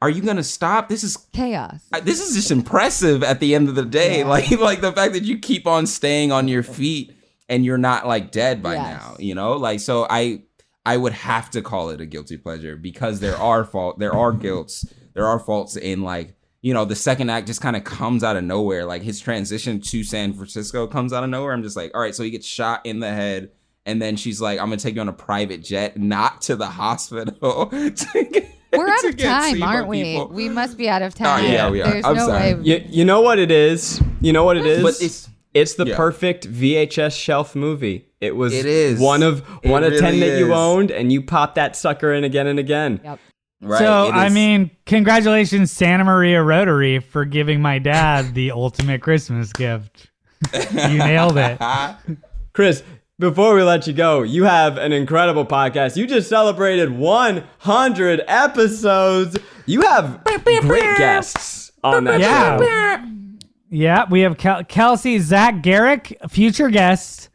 are you gonna stop this is Chaos. This is just impressive at the end of the day Yeah. like like the fact that you keep on staying on your feet and you're not like dead by Yes. now you know like so i i would have to call it a guilty pleasure because there are fault there are guilts there are faults in like you know the second act just kind of comes out of nowhere like his transition to san francisco comes out of nowhere i'm just like all right so he gets shot in the head and then she's like i'm gonna take you on a private jet not to the hospital [LAUGHS] to get- [LAUGHS] We're out of time, aren't we? people. We must be out of oh, time. Oh, yeah, we are. There's I'm no sorry. way. You, you know what it is? You know what it is? but it's It's the Yeah. perfect VHS shelf movie. It was It is. one of It one of ten really that you owned, and you pop that sucker in again and again. Yep. right so I mean, congratulations, Santa Maria Rotary, for giving my dad the ultimate Christmas gift. [LAUGHS] You nailed it. [LAUGHS] Chris, before we let you go, you have an incredible podcast. You just celebrated 100 episodes. You have great guests on that Yeah. show. Yeah, we have Kel- Kelsey, Zach Garrick, future guest.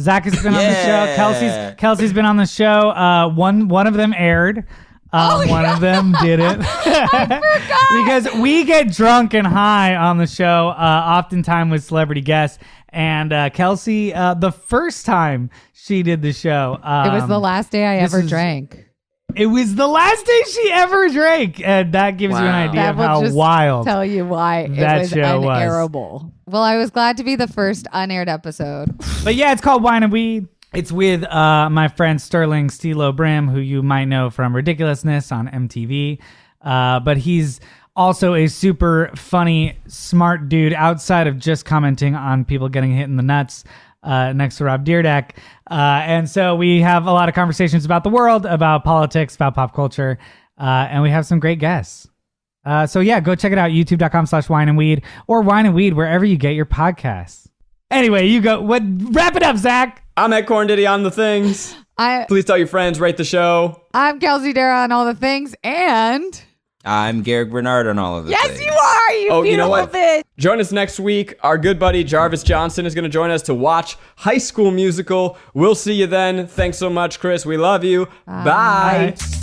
Zach has been on the show. [LAUGHS] Yeah. Kelsey's Kelsey's been on the show. Uh, one one of them aired. Um, one of them didn't. [LAUGHS] [LAUGHS] because we get drunk and high on the show, uh, oftentimes with celebrity guests. And uh, Kelsey, uh, the first time she did the show, um, It was the last day I ever is- drank. It was the last day she ever drank, and that gives you an Wow. idea That of will how just wild. Tell you why that it was show was. unairable. Well, I was glad to be the first unaired episode. But yeah, it's called Wine and Weed. It's with uh, my friend Sterling Steelo Brim, who you might know from Ridiculousness on MTV. Uh, but he's also a super funny, smart dude outside of just commenting on people getting hit in the nuts uh, next to Rob Dyrdek. Uh, and so we have a lot of conversations about the world, about politics, about pop culture, uh, and we have some great guests. Uh, so yeah, go check it out, youtube.com slash wine and weed or wine and weed wherever you get your podcasts. Anyway, you go. What? Wrap it up, Zach. I'm at Corn Diddy on the things. I Please tell your friends, rate the show. I'm Kelsey Darragh on all the things, and I'm Garrick Bernard on all of this. yes, things. you are. You Oh, you know what? bitch. Join us next week. Our good buddy Jarvis Johnson is going to join us to watch High School Musical. We'll see you then. Thanks so much, Chris. We love you. Bye. Bye.